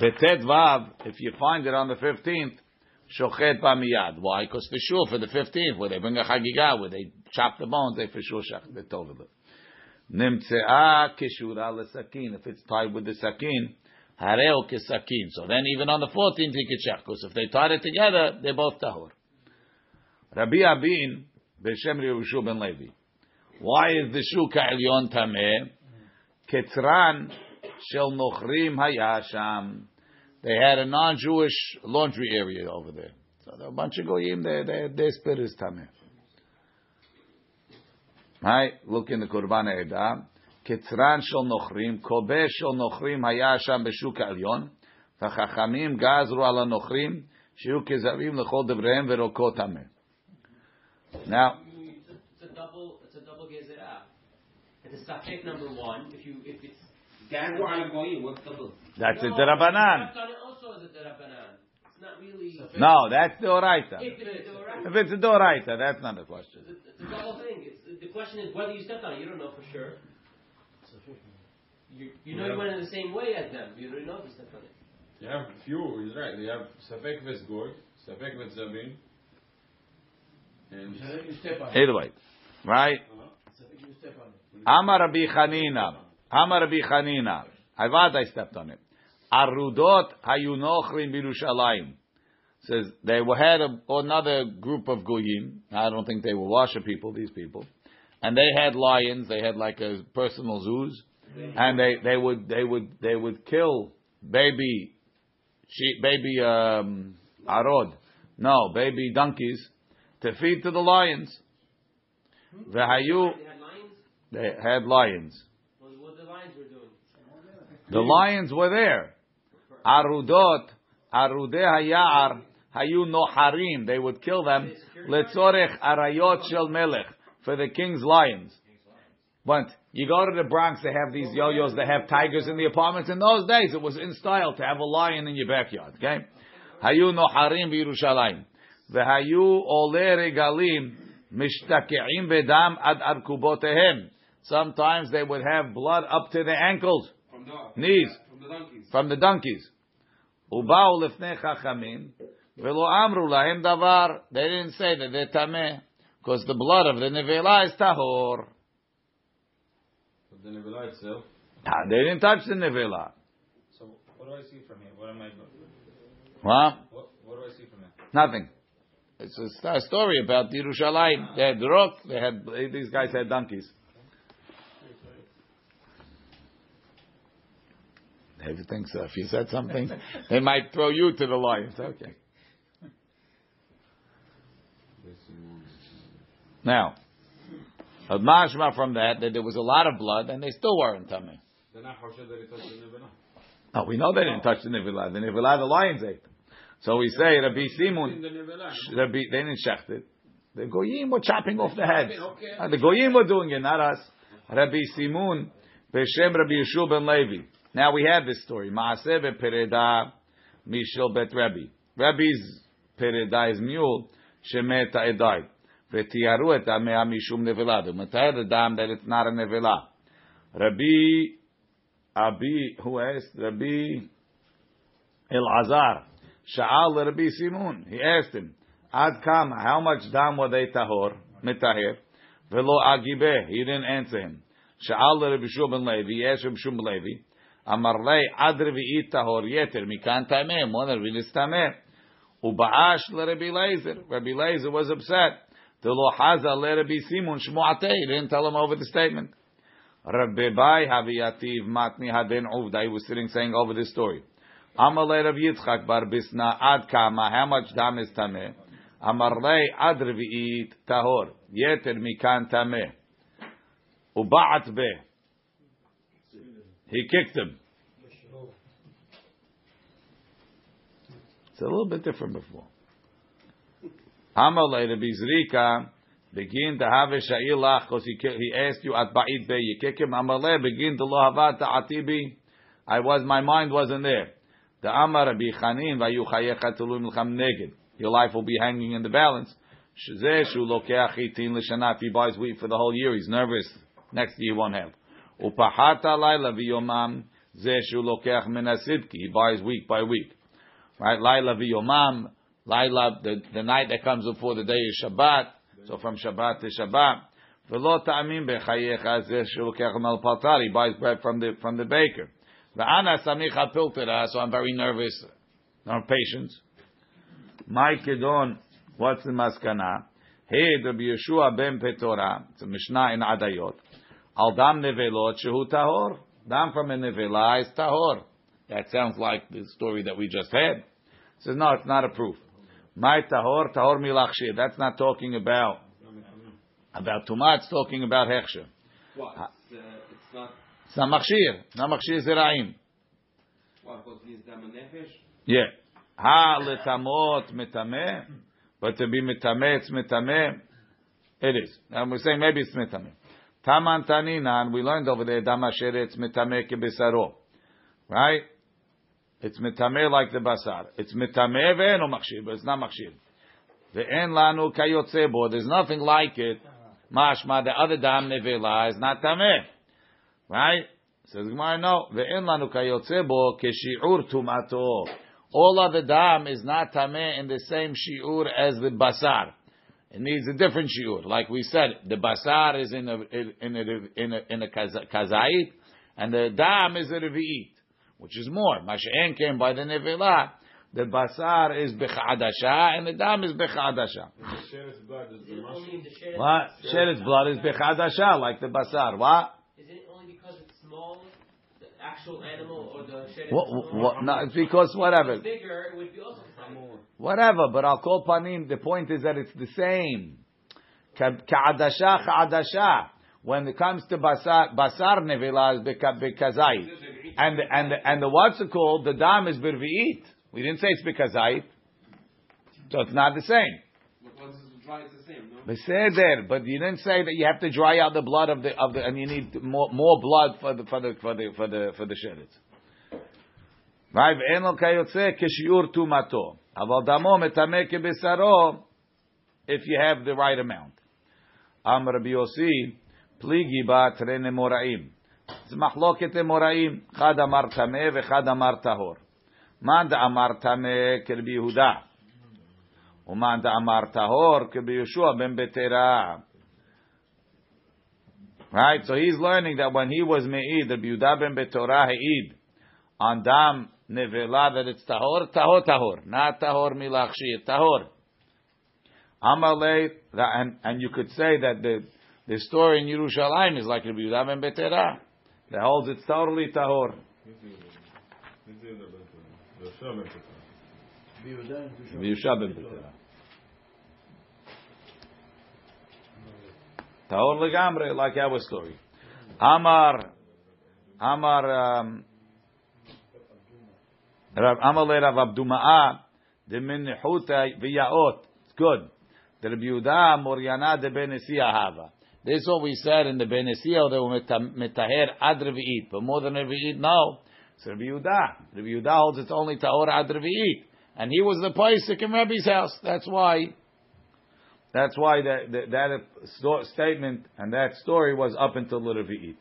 Betet Vav, if you find it on the 15th, Shochet Bamiyad. Why? Because for sure, for the 15th, where they bring a Chagiga, where they chop the bones, they for sure shach, they told it. Nimtze'ah kishura lesakin. If it's tied with the sakin, hareo kesakin. So then even on the 14th he could check, because if they tied it together, they're both tahor. Rabbi Abin, Beshem Yerushu ben Levi. Why is the shu ka'elyon tameh? Ketzran shel nochrim hayasham. They had a non-Jewish laundry area over there. So there were a bunch of goyim. Their their, their spirit is tameh. Right? Look in the Kurban Eda. Ketzran shel nochrim, kobe shel nochrim hayasham b'shuk elyon. והחכמים גזרו על הנוכרים שיהיו כזרים לכל דבריהם ורוקו טמא. Now,
It's a subject number one. If you if it's
Gazru al goyim. What's the
that's it,
No,
Derabanan.
I've it also as a derabanan. It's not really.
No, that's the Oraita.
If it's a doraita.
If it's a Doraita, that's not the question.
It's a, it's a double thing. It's, the question is whether you stepped on it. You don't know for sure. You, you know you went in the same way as them. You don't know if you stepped on it.
You have few, he's right. You have Safek Vesgoy, Safek Vetzabin, and
You step on it.
Either way, right? Uh-huh.
You step on it.
Amar Rabbi Chanina. Amar Rabbi Chanina. Avad, I stepped on it. Arudot hayunochrim birushalayim. Says they had a, another group of goyim. I don't think they were washer people. These people, and they had lions. They had like a personal zoos, and they, they would they would they would kill baby sheep, baby um, arod, no baby donkeys to feed to the lions. V'hayu
They had lions.
they had lions.
What, the lions were doing?
The lions were there. Arudot, arudei hayar, hayu noharim. They would kill them. Letzorech arayot shel melech for the king's lions. But you go to the Bronx, they have these yo-yos. They have tigers in the apartments. In those days, it was in style to have a lion in your backyard. Okay, hayu noharim b'Yerushalayim. V'hayu ole regalim mishtakeim bedam ad arkubotehem. Sometimes they would have blood up to their ankles
From the
knees
from the donkeys.
from the donkeys. Ubao lefnei chachamim velo amru lahem davar. They didn't say that they're tameh because the blood of the nevela is tahor.
but the Nevilah itself.
Ah, They didn't touch the nevela.
So what do I see from here? What am I?
Huh?
What, what do I see from here?
Nothing. It's a st- story about Yerushalayim. They had rock. They had these guys had donkeys. Everything. So if you said something, they might throw you to the lions. Okay. Now, a mashma from that that there was a lot of blood and they still weren't tummy.
They're not Hoshed that he touched the Nevilah.
Oh, we know they didn't touch the nivilah. The nivilah, the lions ate. So we say Rabbi
In
Simun,
the Nevilah.
Rabbi, they didn't shecht it. The goyim were chopping off the heads. Uh, the goyim were doing it, not us. Rabbi Simun, Beshem Rabbi Yeshua ben Levi. Now we have this story. Maaseh pereda mishel bet Rabbi. Rabbi's pereda is mule. Shemeta edai. V'tiyaru et amea mishum nevela. V'metayer the dam that it's not a nevela. Rabbi Abi, who asked? Rabbi Elazar. Sha'al Rabbi Simun. He asked him, Ad kama, how much dam were they tahor, mitaher? Velo agibeh. He didn't answer him. Sha'al Rabbi Shua ben Levi. He asked Rabbi Shua ben Levi. Tahor yeter. Mikan tameh. More than revi'it tameh. Uba'ash Rabbi Lezer. Rabbi Lezer was upset. Haza le Rabbi Simun shmu'ateh. He didn't tell him over the statement. Rabbi Bai Haviyativ Matni Hadin Uvda. He was sitting saying over this story. Amalei Rav Yitzchak. How much is Tahor. Yeter Mikan tameh. Uba'at Be. He kicked him. It's a little bit different before. Amalei Rabbi Zrika begin to have a sha'ilach because he, he asked you at ba'id be you kick him. Amalei begin to lo havat atibi. I was my mind wasn't there. The Amar Rabbi Chanin vayu chayecha tulu milcham neged. Your life will be hanging in the balance. Shezeh shu lokeach chitin l'shana. If he buys wheat for the whole year, he's nervous. Next year he won't have. Upahata laila v'yomam zeh shu lokeach min hasidki. He buys week by week. Right? Laila v'yomam. Laila, the, the night that comes before the day is Shabbat. So from Shabbat to Shabbat. V'lo ta'amim bechayecha zeh shu lokeach malpatar. He buys bread from the, from the baker. V'ana samicha piltera. So I'm very nervous. No patience. My kedon. What's the maskana? Hey, Rabbi Yeshua ben Petora. It's a Mishnah in Adayot. Al dam nevelot shehu tahor. Dam from a nevela is tahor. That sounds like the story that we just had. Says no, it's not a proof. My tahor tahor milachshir. That's not talking about about tumah. It's talking about hechsher.
What? It's, uh, it's not.
It's not machshir. Not machshir ziraim.
What? Because he's dam nefesh.
Yeah. Ha letamot metameh. But to be mitameh, it's mitameh. It is. And we're saying maybe it's mitameh. Taman taninan, we learned over there, damashere, it's mitameh kebesaro. Right? It's mitameh like the basar. It's mitameh ve'eno machshir, but it's not machshir. Ve'en lanu kayotze bo. There's nothing like it. Mashma, the other dam nevela is not tameh. Right? Says Gemara, no. Ve'en lanu kayotze bo keshi'ur tumato. All the dam is not tameh in the same shiur as the basar. It needs a different shiur. Like we said, the basar is in a in a in a, in a kazait, and the dam is a revi'it, which is more. Masha'en came by the nevela. The basar is bechadasha, and the dam is bechadasha. What? Sheretz blood is bechadasha, like the basar. What?
Is it only because it's small, the actual animal, or the shed
What? what no, it's because whatever.
bigger, it would be also more.
Whatever, but I'll call panim. The point is that it's the same. Ka- Ka'adasha, ka'adasha. When it comes to basar, basar nevela is beka- bekazait. And, the, and, and the what's it called? The dam is birvi'it. We didn't say it's bekazait. So it's not the same.
Because it's dry, the same, no?
Beseder, but you didn't say that you have to dry out the blood of the of the, and you need more more blood for the for the for the for the for the sheretz. Right, ואין לו כיוצא כשיעור טומאתו. אבל דמו מטמא כבשרו, if you have the right amount. אמר רבי יוסי, פליגי בה תרי נמוראים. זה מחלוקת אמוראים, אחד אמר טמא ואחד אמר טהור. מאן דאמר טמא כרבי יהודה. ומאן דאמר טהור כרבי יהושע בן בטרה. Right, so he's learning that when he was me'id, Rabbi Yehuda ben Betorah he'id on dam nevela that it's tahor, tahor, tahor, not tahor milachshir, tahor. Amalei, and and you could say that the the story in Yerushalayim is like Rabbi Yehuda ben Betorah that holds it's totally tahor. Yeshua ben Betorah. Tahor legamre, like our story. Amar, Amar, um, Rav Amalei Rav Abduma'a, the Minhuta v'yaot. It's good. The Rabbi Yehuda Moriana de Benesia Hava. This is what we said in the Benesia, they were metaher ad revi'it. But more than revi'it, no. It's Rabbi Yehuda. Rabbi Yehuda holds it's only tahor ad revi'it. And he was the Paisik in Rabbi's house. That's why. That's why that, that, that statement and that story was up until the Revi'it.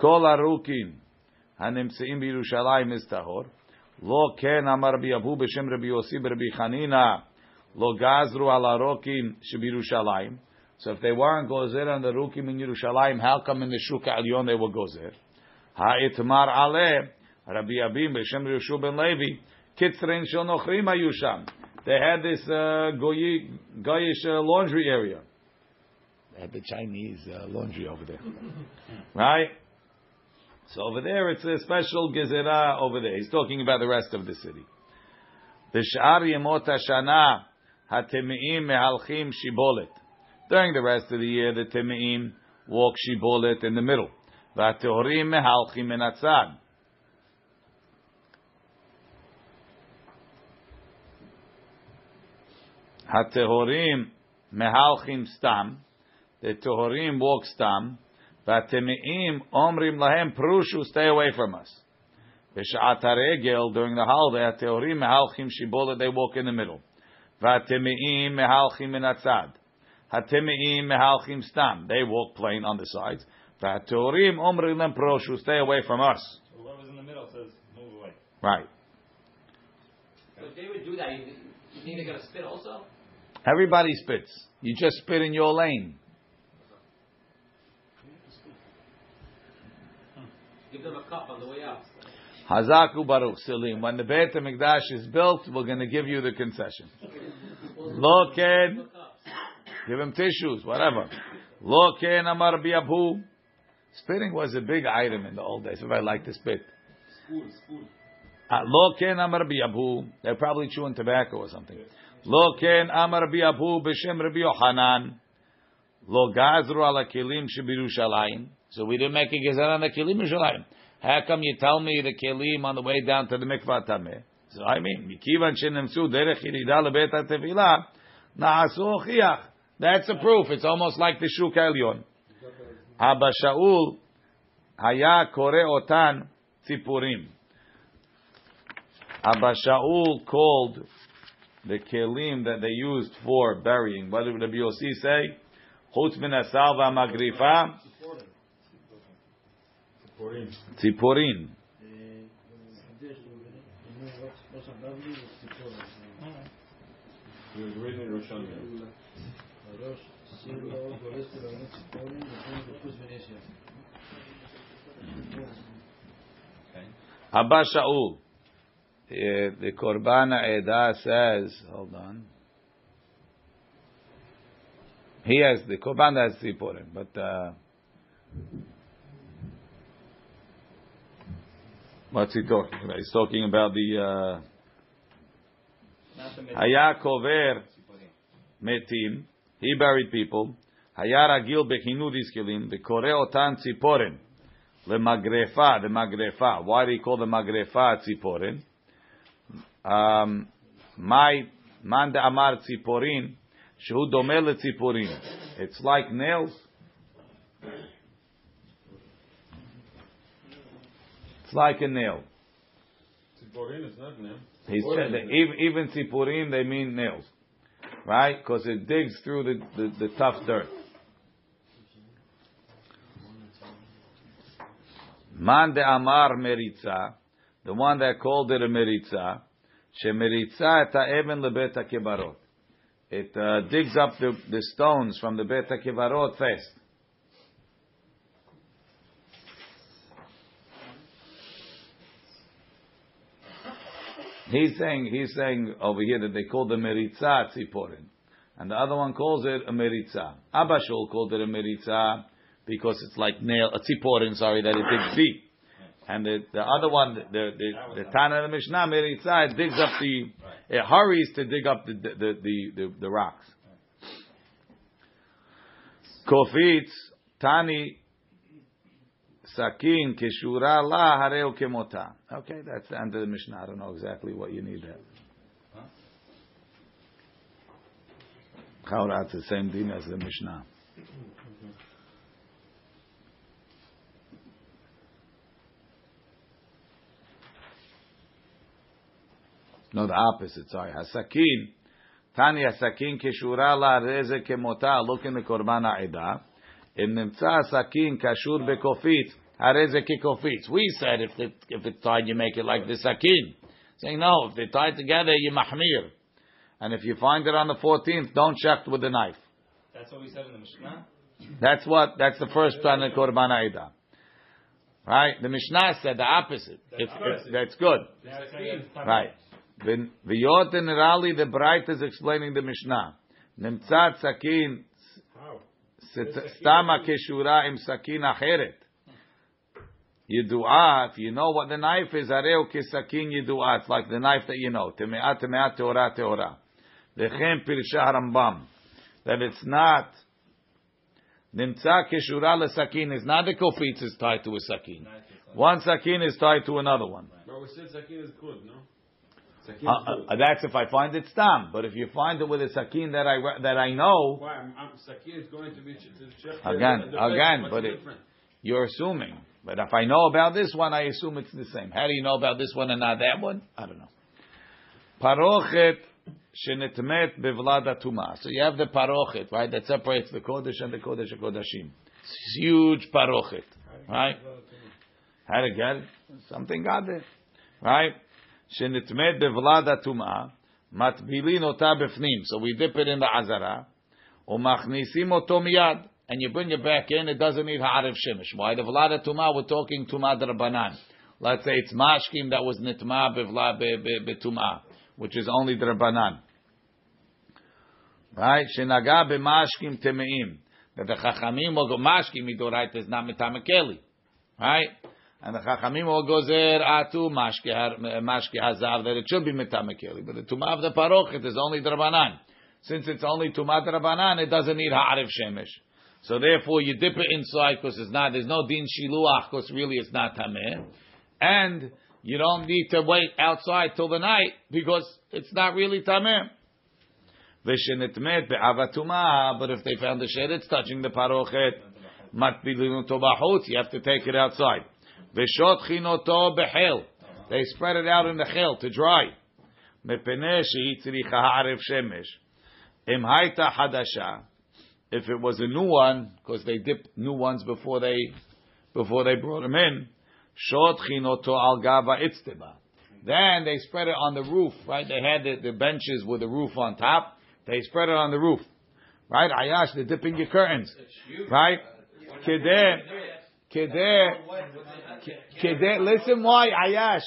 Kol arukim is tahor. Lo ken amar Rabbi Abu b'shem Rabbi Yossi b'Rabbi Chanina lo gazru al arokim sheb'Yerushalayim. So if they weren't gozer on the rukim in Yerushalayim, how come in the Shuka Alyon they were gozer? Ha'itmar aleh Rabbi Abim b'shem Yeshua ben Levi kitzrein shel nochrim ayusham. They had this uh, goyi, goyish uh, laundry area. They had the Chinese uh, laundry over there, right? So over there, it's a special gezerah over there. He's talking about the rest of the city. B'shar yemot hashana hatemeim mehalchim shibolet. During the rest of the year, the temeim walk shibolet in the middle. V'atehorim mehalchim menatzad. Hatehorim mehalchim stam. The tehorim walk stam. Vatemeim omrim lahem prushu, stay away from us. B'sha'at haregel, during the holiday, hatehorim mehalchim shibola, they walk in the middle. V'atemeim mehalchim min atzad. Hatemeim mehalchim stam. They walk plain on the sides. V'atorim omrim lem proshu. Stay away from us.
Whoever's in the middle says, move away.
Right.
So if they would do that, you, you think they're gonna spit also?
Everybody spits. You just spit in your lane.
Give them a cup on the way out.
Hazaku Baruch Silim. When the Beit HaMikdash is built, we're going to give you the concession. Lo ken. Give him tissues, whatever. Lo ken amar biabu. Spitting was a big item in the old days. Everybody liked to spit. Uh, amar biabu. They're probably chewing tobacco or something. Lo ken amar biabu b'shem Rabbi Yochanan. Lo gazru ala kelim shebirushalayim. So we didn't make a gezer on the kelim Yerushalayim. How come you tell me the kelim on the way down to the mikvah tameh? So I mean, mikivan shenemsu derech yirida lebet hatefila na'asu ochiach. That's a proof. It's almost like the shuk elyon. Abba Shaul haya kore otan tzipurim. Abba Shaul called the kelim that they used for burying. What did Rabbi Yossi say? Chutz min asalva magrifa tzipurin.
He was raised in Rosh
Abba Shaul. Uh, the Korban Eda says, hold on. He has the Korban has tzipurim, but uh, what's he talking about? He's talking about the uh,
Not the middle.
Haya kover metim. He buried people. Haya ragil bechinu kelim. The kore otan tziporin. Lemagrefa, the magrefa. Why do you call the magrefa tziporin? Um, my man de amar tziporin. Shehu domel letziporin. It's like nails. It's like a nail.
Tziporin is not.
He said that even, even tzipurim they mean nails, right? Because it digs through the, the, the tough dirt. Man de amar meritza, the one that called it a meritza, shemeritza et ha'even lebet ha'kebarot. It uh, digs up the, the stones from the bet ha'kebarot first. He's saying he's saying over here that they call the meritza tziporin, and the other one calls it a meritza. Abba Shul called it a meritza because it's like nail a tziporin. Sorry, that it digs deep. And the, the other one, the the, the, the Tana of the Mishnah meritza, it digs up the, it hurries to dig up the the the, the, the rocks. Kofitz Tani Sakin keshura la hareu kemota. Okay, that's the end of the Mishnah. I don't know exactly what you need there. Chaurat's the same thing as the Mishnah. No, the opposite. Sorry, hasakin. Tani hasakin keshura la reze kemota. Look in the korban ha'edah. In nimtza sakin kashur bekofit. Hare ze kikofit. We said if it, if it's tied, you make it like the sakin. Saying no, if they tie together, you mahmir. And if you find it on the 14th, don't check with the knife.
That's what we said in the Mishnah?
That's what, that's the first plan in Korban Aida. Right? The Mishnah said the opposite. That's, if, opposite. If, that's good. Right. The Yot Rali, the Bright is explaining the Mishnah. Nimtzat Sakin. How? Stama keshura im sakin acheret. Yidu'ah, if you know what the knife is, areu kesakin yidu'ah. It's like the knife that you know. Teme'ah, teme'ah, teorah, teorah. Lechem pirsha Rambam. That it's not nimtza keshura lesakin. It's not the kofitz is tied to a sakin. One sakin is tied to another one.
But we said Sakin is good, no? Sakin
Uh, uh, that's if I find it stam. But if you find it with a sakin that I that I know,
Why? I'm, I'm, Sakin is going to be to check.
Again,
the- the-
again, but it- you're assuming. But if I know about this one, I assume it's the same. How do you know about this one and not that one? I don't know. Parochet shenetmet bevlada tuma. So you have the parochet, right, that separates the kodesh and the kodesh kodashim. Huge parochet, right? How to get it? Something got there, right? Tuma, matbilin ota befnim. So we dip it in the azara, umachnisim oto miyad, and you bring it back in. It doesn't need ha'arev shemesh. Why the vlada tuma? We're talking tuma drabanan. Let's say it's mashkim that was nitma betuma, which is only drabanan. Right? Shenaga b'mashkim temeim. That the chachamim will go mashkim is. Right? And the chachamim will go zer atu mashke hazav that it should be mitamekeli. But the tumah of the parochet is only drabanan. Since it's only tumah drabanan, it doesn't need ha'arif shemesh. So therefore, you dip it inside because it's not. There's no din shiluach because really it's not tameh, and you don't need to wait outside till the night because it's not really tameh. V'shenetmet be'avatuma, but if they found the shed, it's touching the parochet. Matbilinu tobachut, you have to take it outside. V'shot chinoto behel, they spread it out in the chel to dry. Mepeneh she'itzricha ha'arev shemesh. Im haita hadasha, if it was a new one, because they dipped new ones before they before they brought them in, shot chinoto al gava itzteba. Then they spread it on the roof, right? They had the, the benches with the roof on top. They spread it on the roof, right? Ayash, they're dipping your curtains, right? Uh, Kedeh, kedeh. Listen, why Ayash?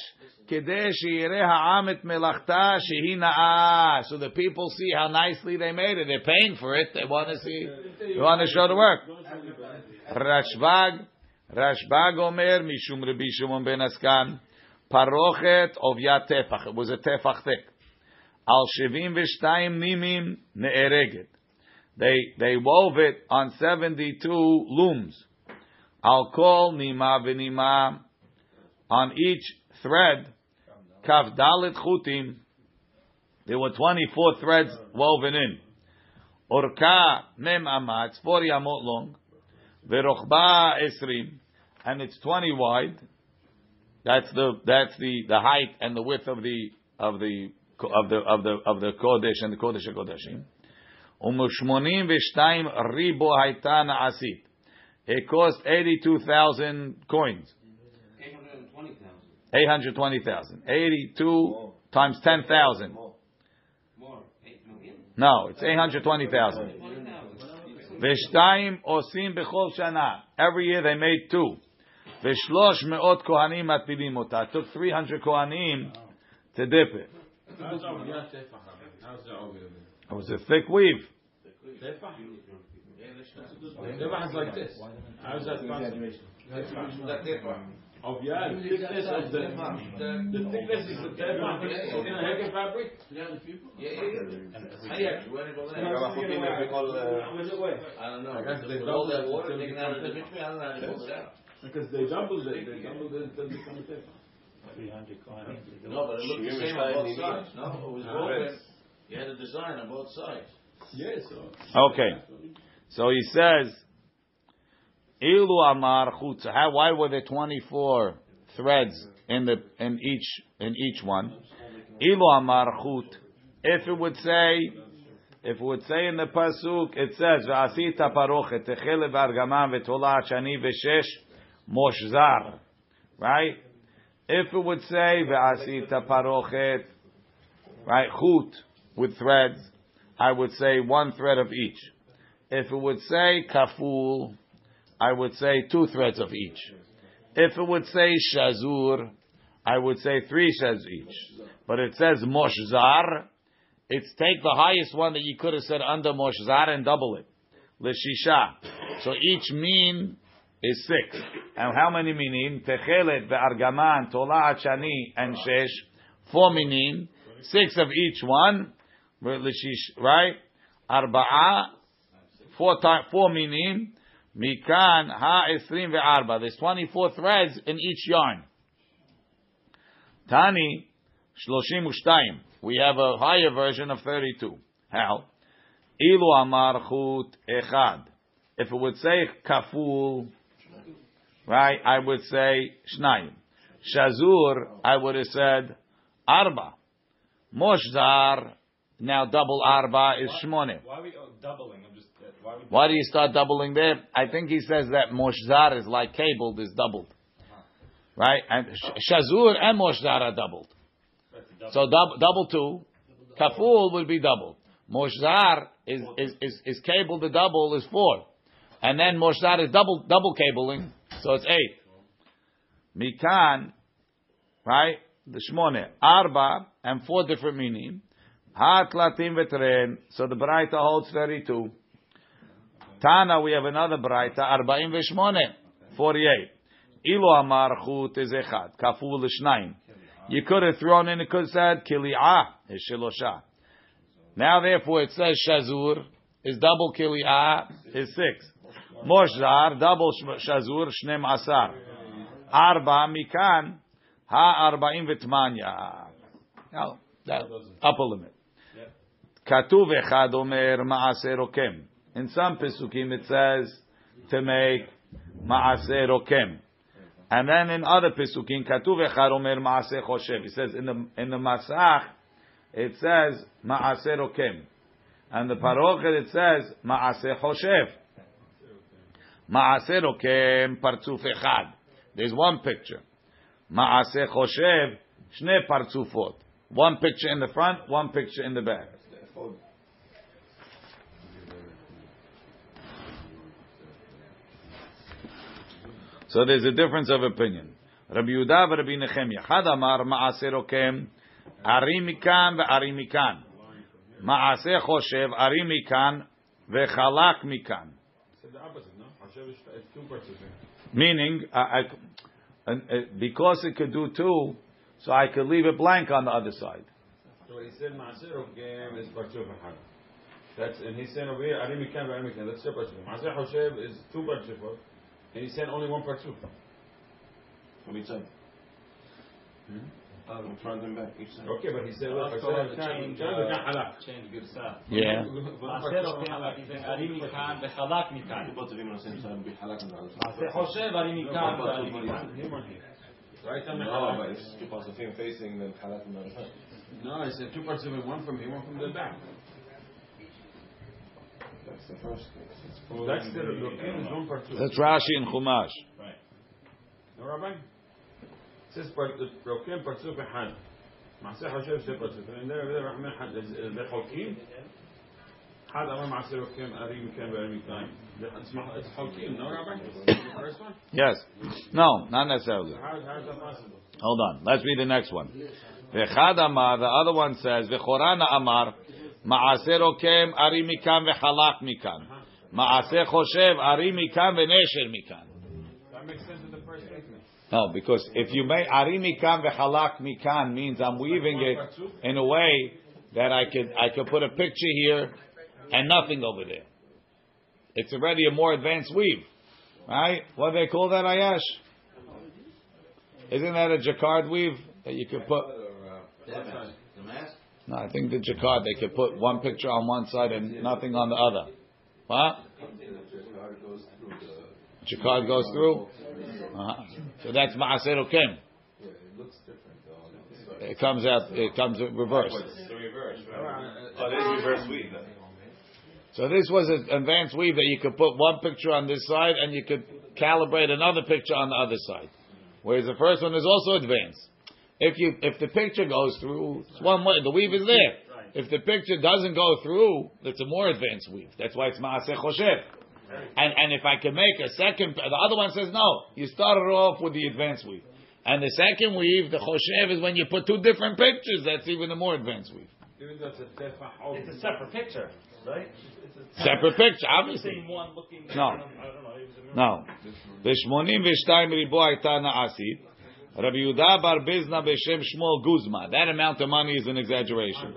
Kedeh sheyireh ha'am et melachta shehi na'ah. So the people see how nicely they made it. They're paying for it. They want to see. They want to show the work. Mishum Rabbi Shimon ben Askan. Parochet of tefach. It was a tefach thick. Al shevim v'shtayim nimim ne'ereget. They they wove it on seventy two looms. Al kol nima v'nima. On each thread, kaf dalit chutim. There were twenty four threads woven in. Orka mem amat, forty amot long. Verochba esrim, and it's twenty wide. That's the that's the the height and the width of the of the of the of the of the kodesh and the kodesh kodeshim. Umushmonim v'shtayim ribo hayta na'asit. It cost eighty-two thousand coins. Eight hundred twenty thousand. Eighty-two times ten thousand. No, it's eight hundred twenty thousand. V'shtayim osim b'chol shana. Every year they made two. V'shlosh me'ot kohanim matpilim ota. Took three hundred kohanim to dip it.
How's over here? How's that over here?
It was a thick weave.
Tefach is like this. How's that possible? Of oh, yeah, the thickness of the the thickness is the tefach in a heavy fabric. How much it weigh?
I don't know.
I guess they
With all that
it
water
to
taken out of the
become
I don't know how to pull it.
Because they doubled it. They doubled it to become a tefach.
No, but it looked the same on both sides. No, it was ah, woven. You had a design on both sides.
Yes.
Okay. So he says, Ilu amar chut. How? Why were there twenty four threads in the in each in each one? Ilu amar chut. If it would say, if it would say in the pasuk, it says v'asita parochet techele v'argaman v'tola shani v'shesh moshzar. Right? If it would say v'asita parochet, right, chut with threads, I would say one thread of each. If it would say kaful, I would say two threads of each. If it would say shazur, I would say three shaz each. But it says moshzar, it's take the highest one that you could have said under moshzar and double it. Lishisha. So each mean is six. And how many minim? Techelet, ve'argaman, tola, chani, and shesh. Four minim. Six of each one. Right? Arba'a. Four time, four minim. Mikan ha esrim ve'arba. There's 24 threads in each yarn. Tani, shloshim u'shtayim. We have a higher version of 32. How? Ilu amar chut echad. If it would say kaful, right, I would say shnayim. Shazur, I would have said arba. Moshzar, now double arba is shmone.
Why are we doubling? Why
do you start doubling there? I think he says that moshzar is like cabled is doubled, right? And shazur and moshzar are doubled. So dub, double two, kaful would be doubled. Moshzar is, is, is, is cable the double is four. And then moshzar is double double cabling, so it's eight. Mikan, right? The shmone, arba, and four different meaning. Hat latim vetren. So the Braita holds thirty-two. Tana, we have another Braita, arba'im v'shmone, forty-eight. Ilo amar chut is echad, kaful l'shnayim. You could have thrown in, it could have said, kili'ah is shilosha. Now therefore it says shazur, is double kili'ah, is six. Moshzar, double shazur, shnem asar. Arba mikan, ha arba'im v'tmanya. Now, that upper limit. Katuv echad omer ma'aseh rokem. In some pesukim it says to make ma'aseh rokem. And then in other pesukim, katuv echad omer ma'aseh choshev. It says in the in the masach, it says ma'aseh rokem, and the parochet it says ma'aseh choshev. Ma'aseh rokem partzuf echad. There's one picture. Ma'aseh choshev shne partzufot. One picture in the front, one picture in the back. So there's a difference of opinion. Rabbi Yehuda and Rabbi Nechemia. Chad amar ma'aseh rokem arim mikan ve'arim mikan. Ma'aseh choshev arim mikan ve'chalak mikan.
Said the opposite, no? Hashem is it's two parts of it.
Meaning, I, I, and, uh, because it could do two, so I could leave it blank on the other side.
So he said Ma'aseh Rokem is Partsuf Echad. That's and he said over here Arim Mikan Ve'arim Mikan. That's your Partsuf. Ma'aseh Hoshev is two Partsufot, and he said only one Partsuf.
From each side. From front and back, each side.
Okay, but he said look,
Let's
Hashem
go ahead and
Mikan
change,
Mikan
uh,
Ve'kan Halak.
change Girsa?
Yeah.
מעשה לוקח, אבל זה ערים מכאן וחלק מכאן.
Two parts of him on the same side, be halak and halak.
מעשה חושב ערים מכאן וערים מכאן.
Him or here? Right on the
No,
halak.
but it's two parts of him facing, then halak and halak.
No, he said two parts of it, one from here, one from the back.
That's the first case.
That's the Rokem is one Partsuf.
That's Rashi and Chumash. Right.
No, Rabbi? It says part- the Rokem Partsuf Echad. Ma'aseh Hoshev Sheh Partsuf. And there, there, Rahman Had. Is is the uh, Chokim? Had Amar Ma'aseh Rokem Arim Mikan Ve'arim Mikan. It's Ma- It's Chokim, no, Rabbi? The first one?
Yes. No, not necessarily.
How, how is that possible?
Hold on. Let's read the next one. V'chad amar, the other one says, V'chorana amar, ma'aseh rokem ari mikan v'chalak mikan. Uh-huh. Ma'aseh choshev ari mikan v'nesher mikan.
That makes sense in the first statement.
No, because if you make ari mikan v'chalak mikan means I'm weaving it in a way that I could I could put a picture here and nothing over there. It's already a more advanced weave, right? What do they call that, Ayash? Isn't that a jacquard weave that you could put? Uh, No, I think the jacquard they could put one picture on one side and nothing on the other. What? Jacquard goes through. Uh-huh. So that's maaseh rokem. It comes out. It comes reversed.
It's the reverse. Oh, there's reverse weave.
So this was an advanced weave that you could put one picture on this side and you could calibrate another picture on the other side. Whereas the first one is also advanced. If you if the picture goes through, it's one way. The weave is there. If the picture doesn't go through, it's a more advanced weave. That's why it's maaseh choshev. And and if I can make a second, the other one says no. You started off with the advanced weave, and the second weave, the choshev, is when you put two different pictures. That's even a more advanced weave.
Even though it's a
it's a separate picture, right?
It's a separate, picture, obviously.
One looking
no.
Know, no. The
shmonim v'shtayim ribo ha'ita na'asid. Rabbi Yudah bar Bizna b'Shem Shmuel Guzma. That amount of money is an exaggeration.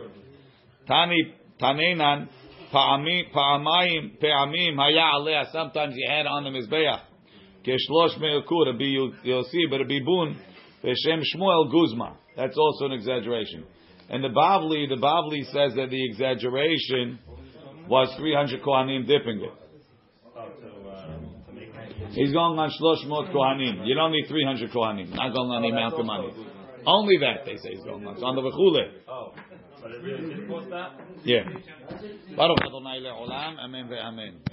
Tani Tanenan Pa'amayim Pe'amim Haya Aleh. Sometimes you had on the Mizbeach. Keshlosh Me'ukur Rabbi Yossi Rabbi Bibun b'Shem Shmuel Guzma. That's also an exaggeration. And the Bavli, the Bavli says that the exaggeration was 300 Kohanim dipping it. He's going on Shloshmot Kohanim. You don't need 300 Kohanim. Not going on the oh, amount of money. Only that, they say he's going on. It's on the Vechule.
Oh. But is it, is it?
Yeah. Baruch Adonai le'olam, amen ve'amen.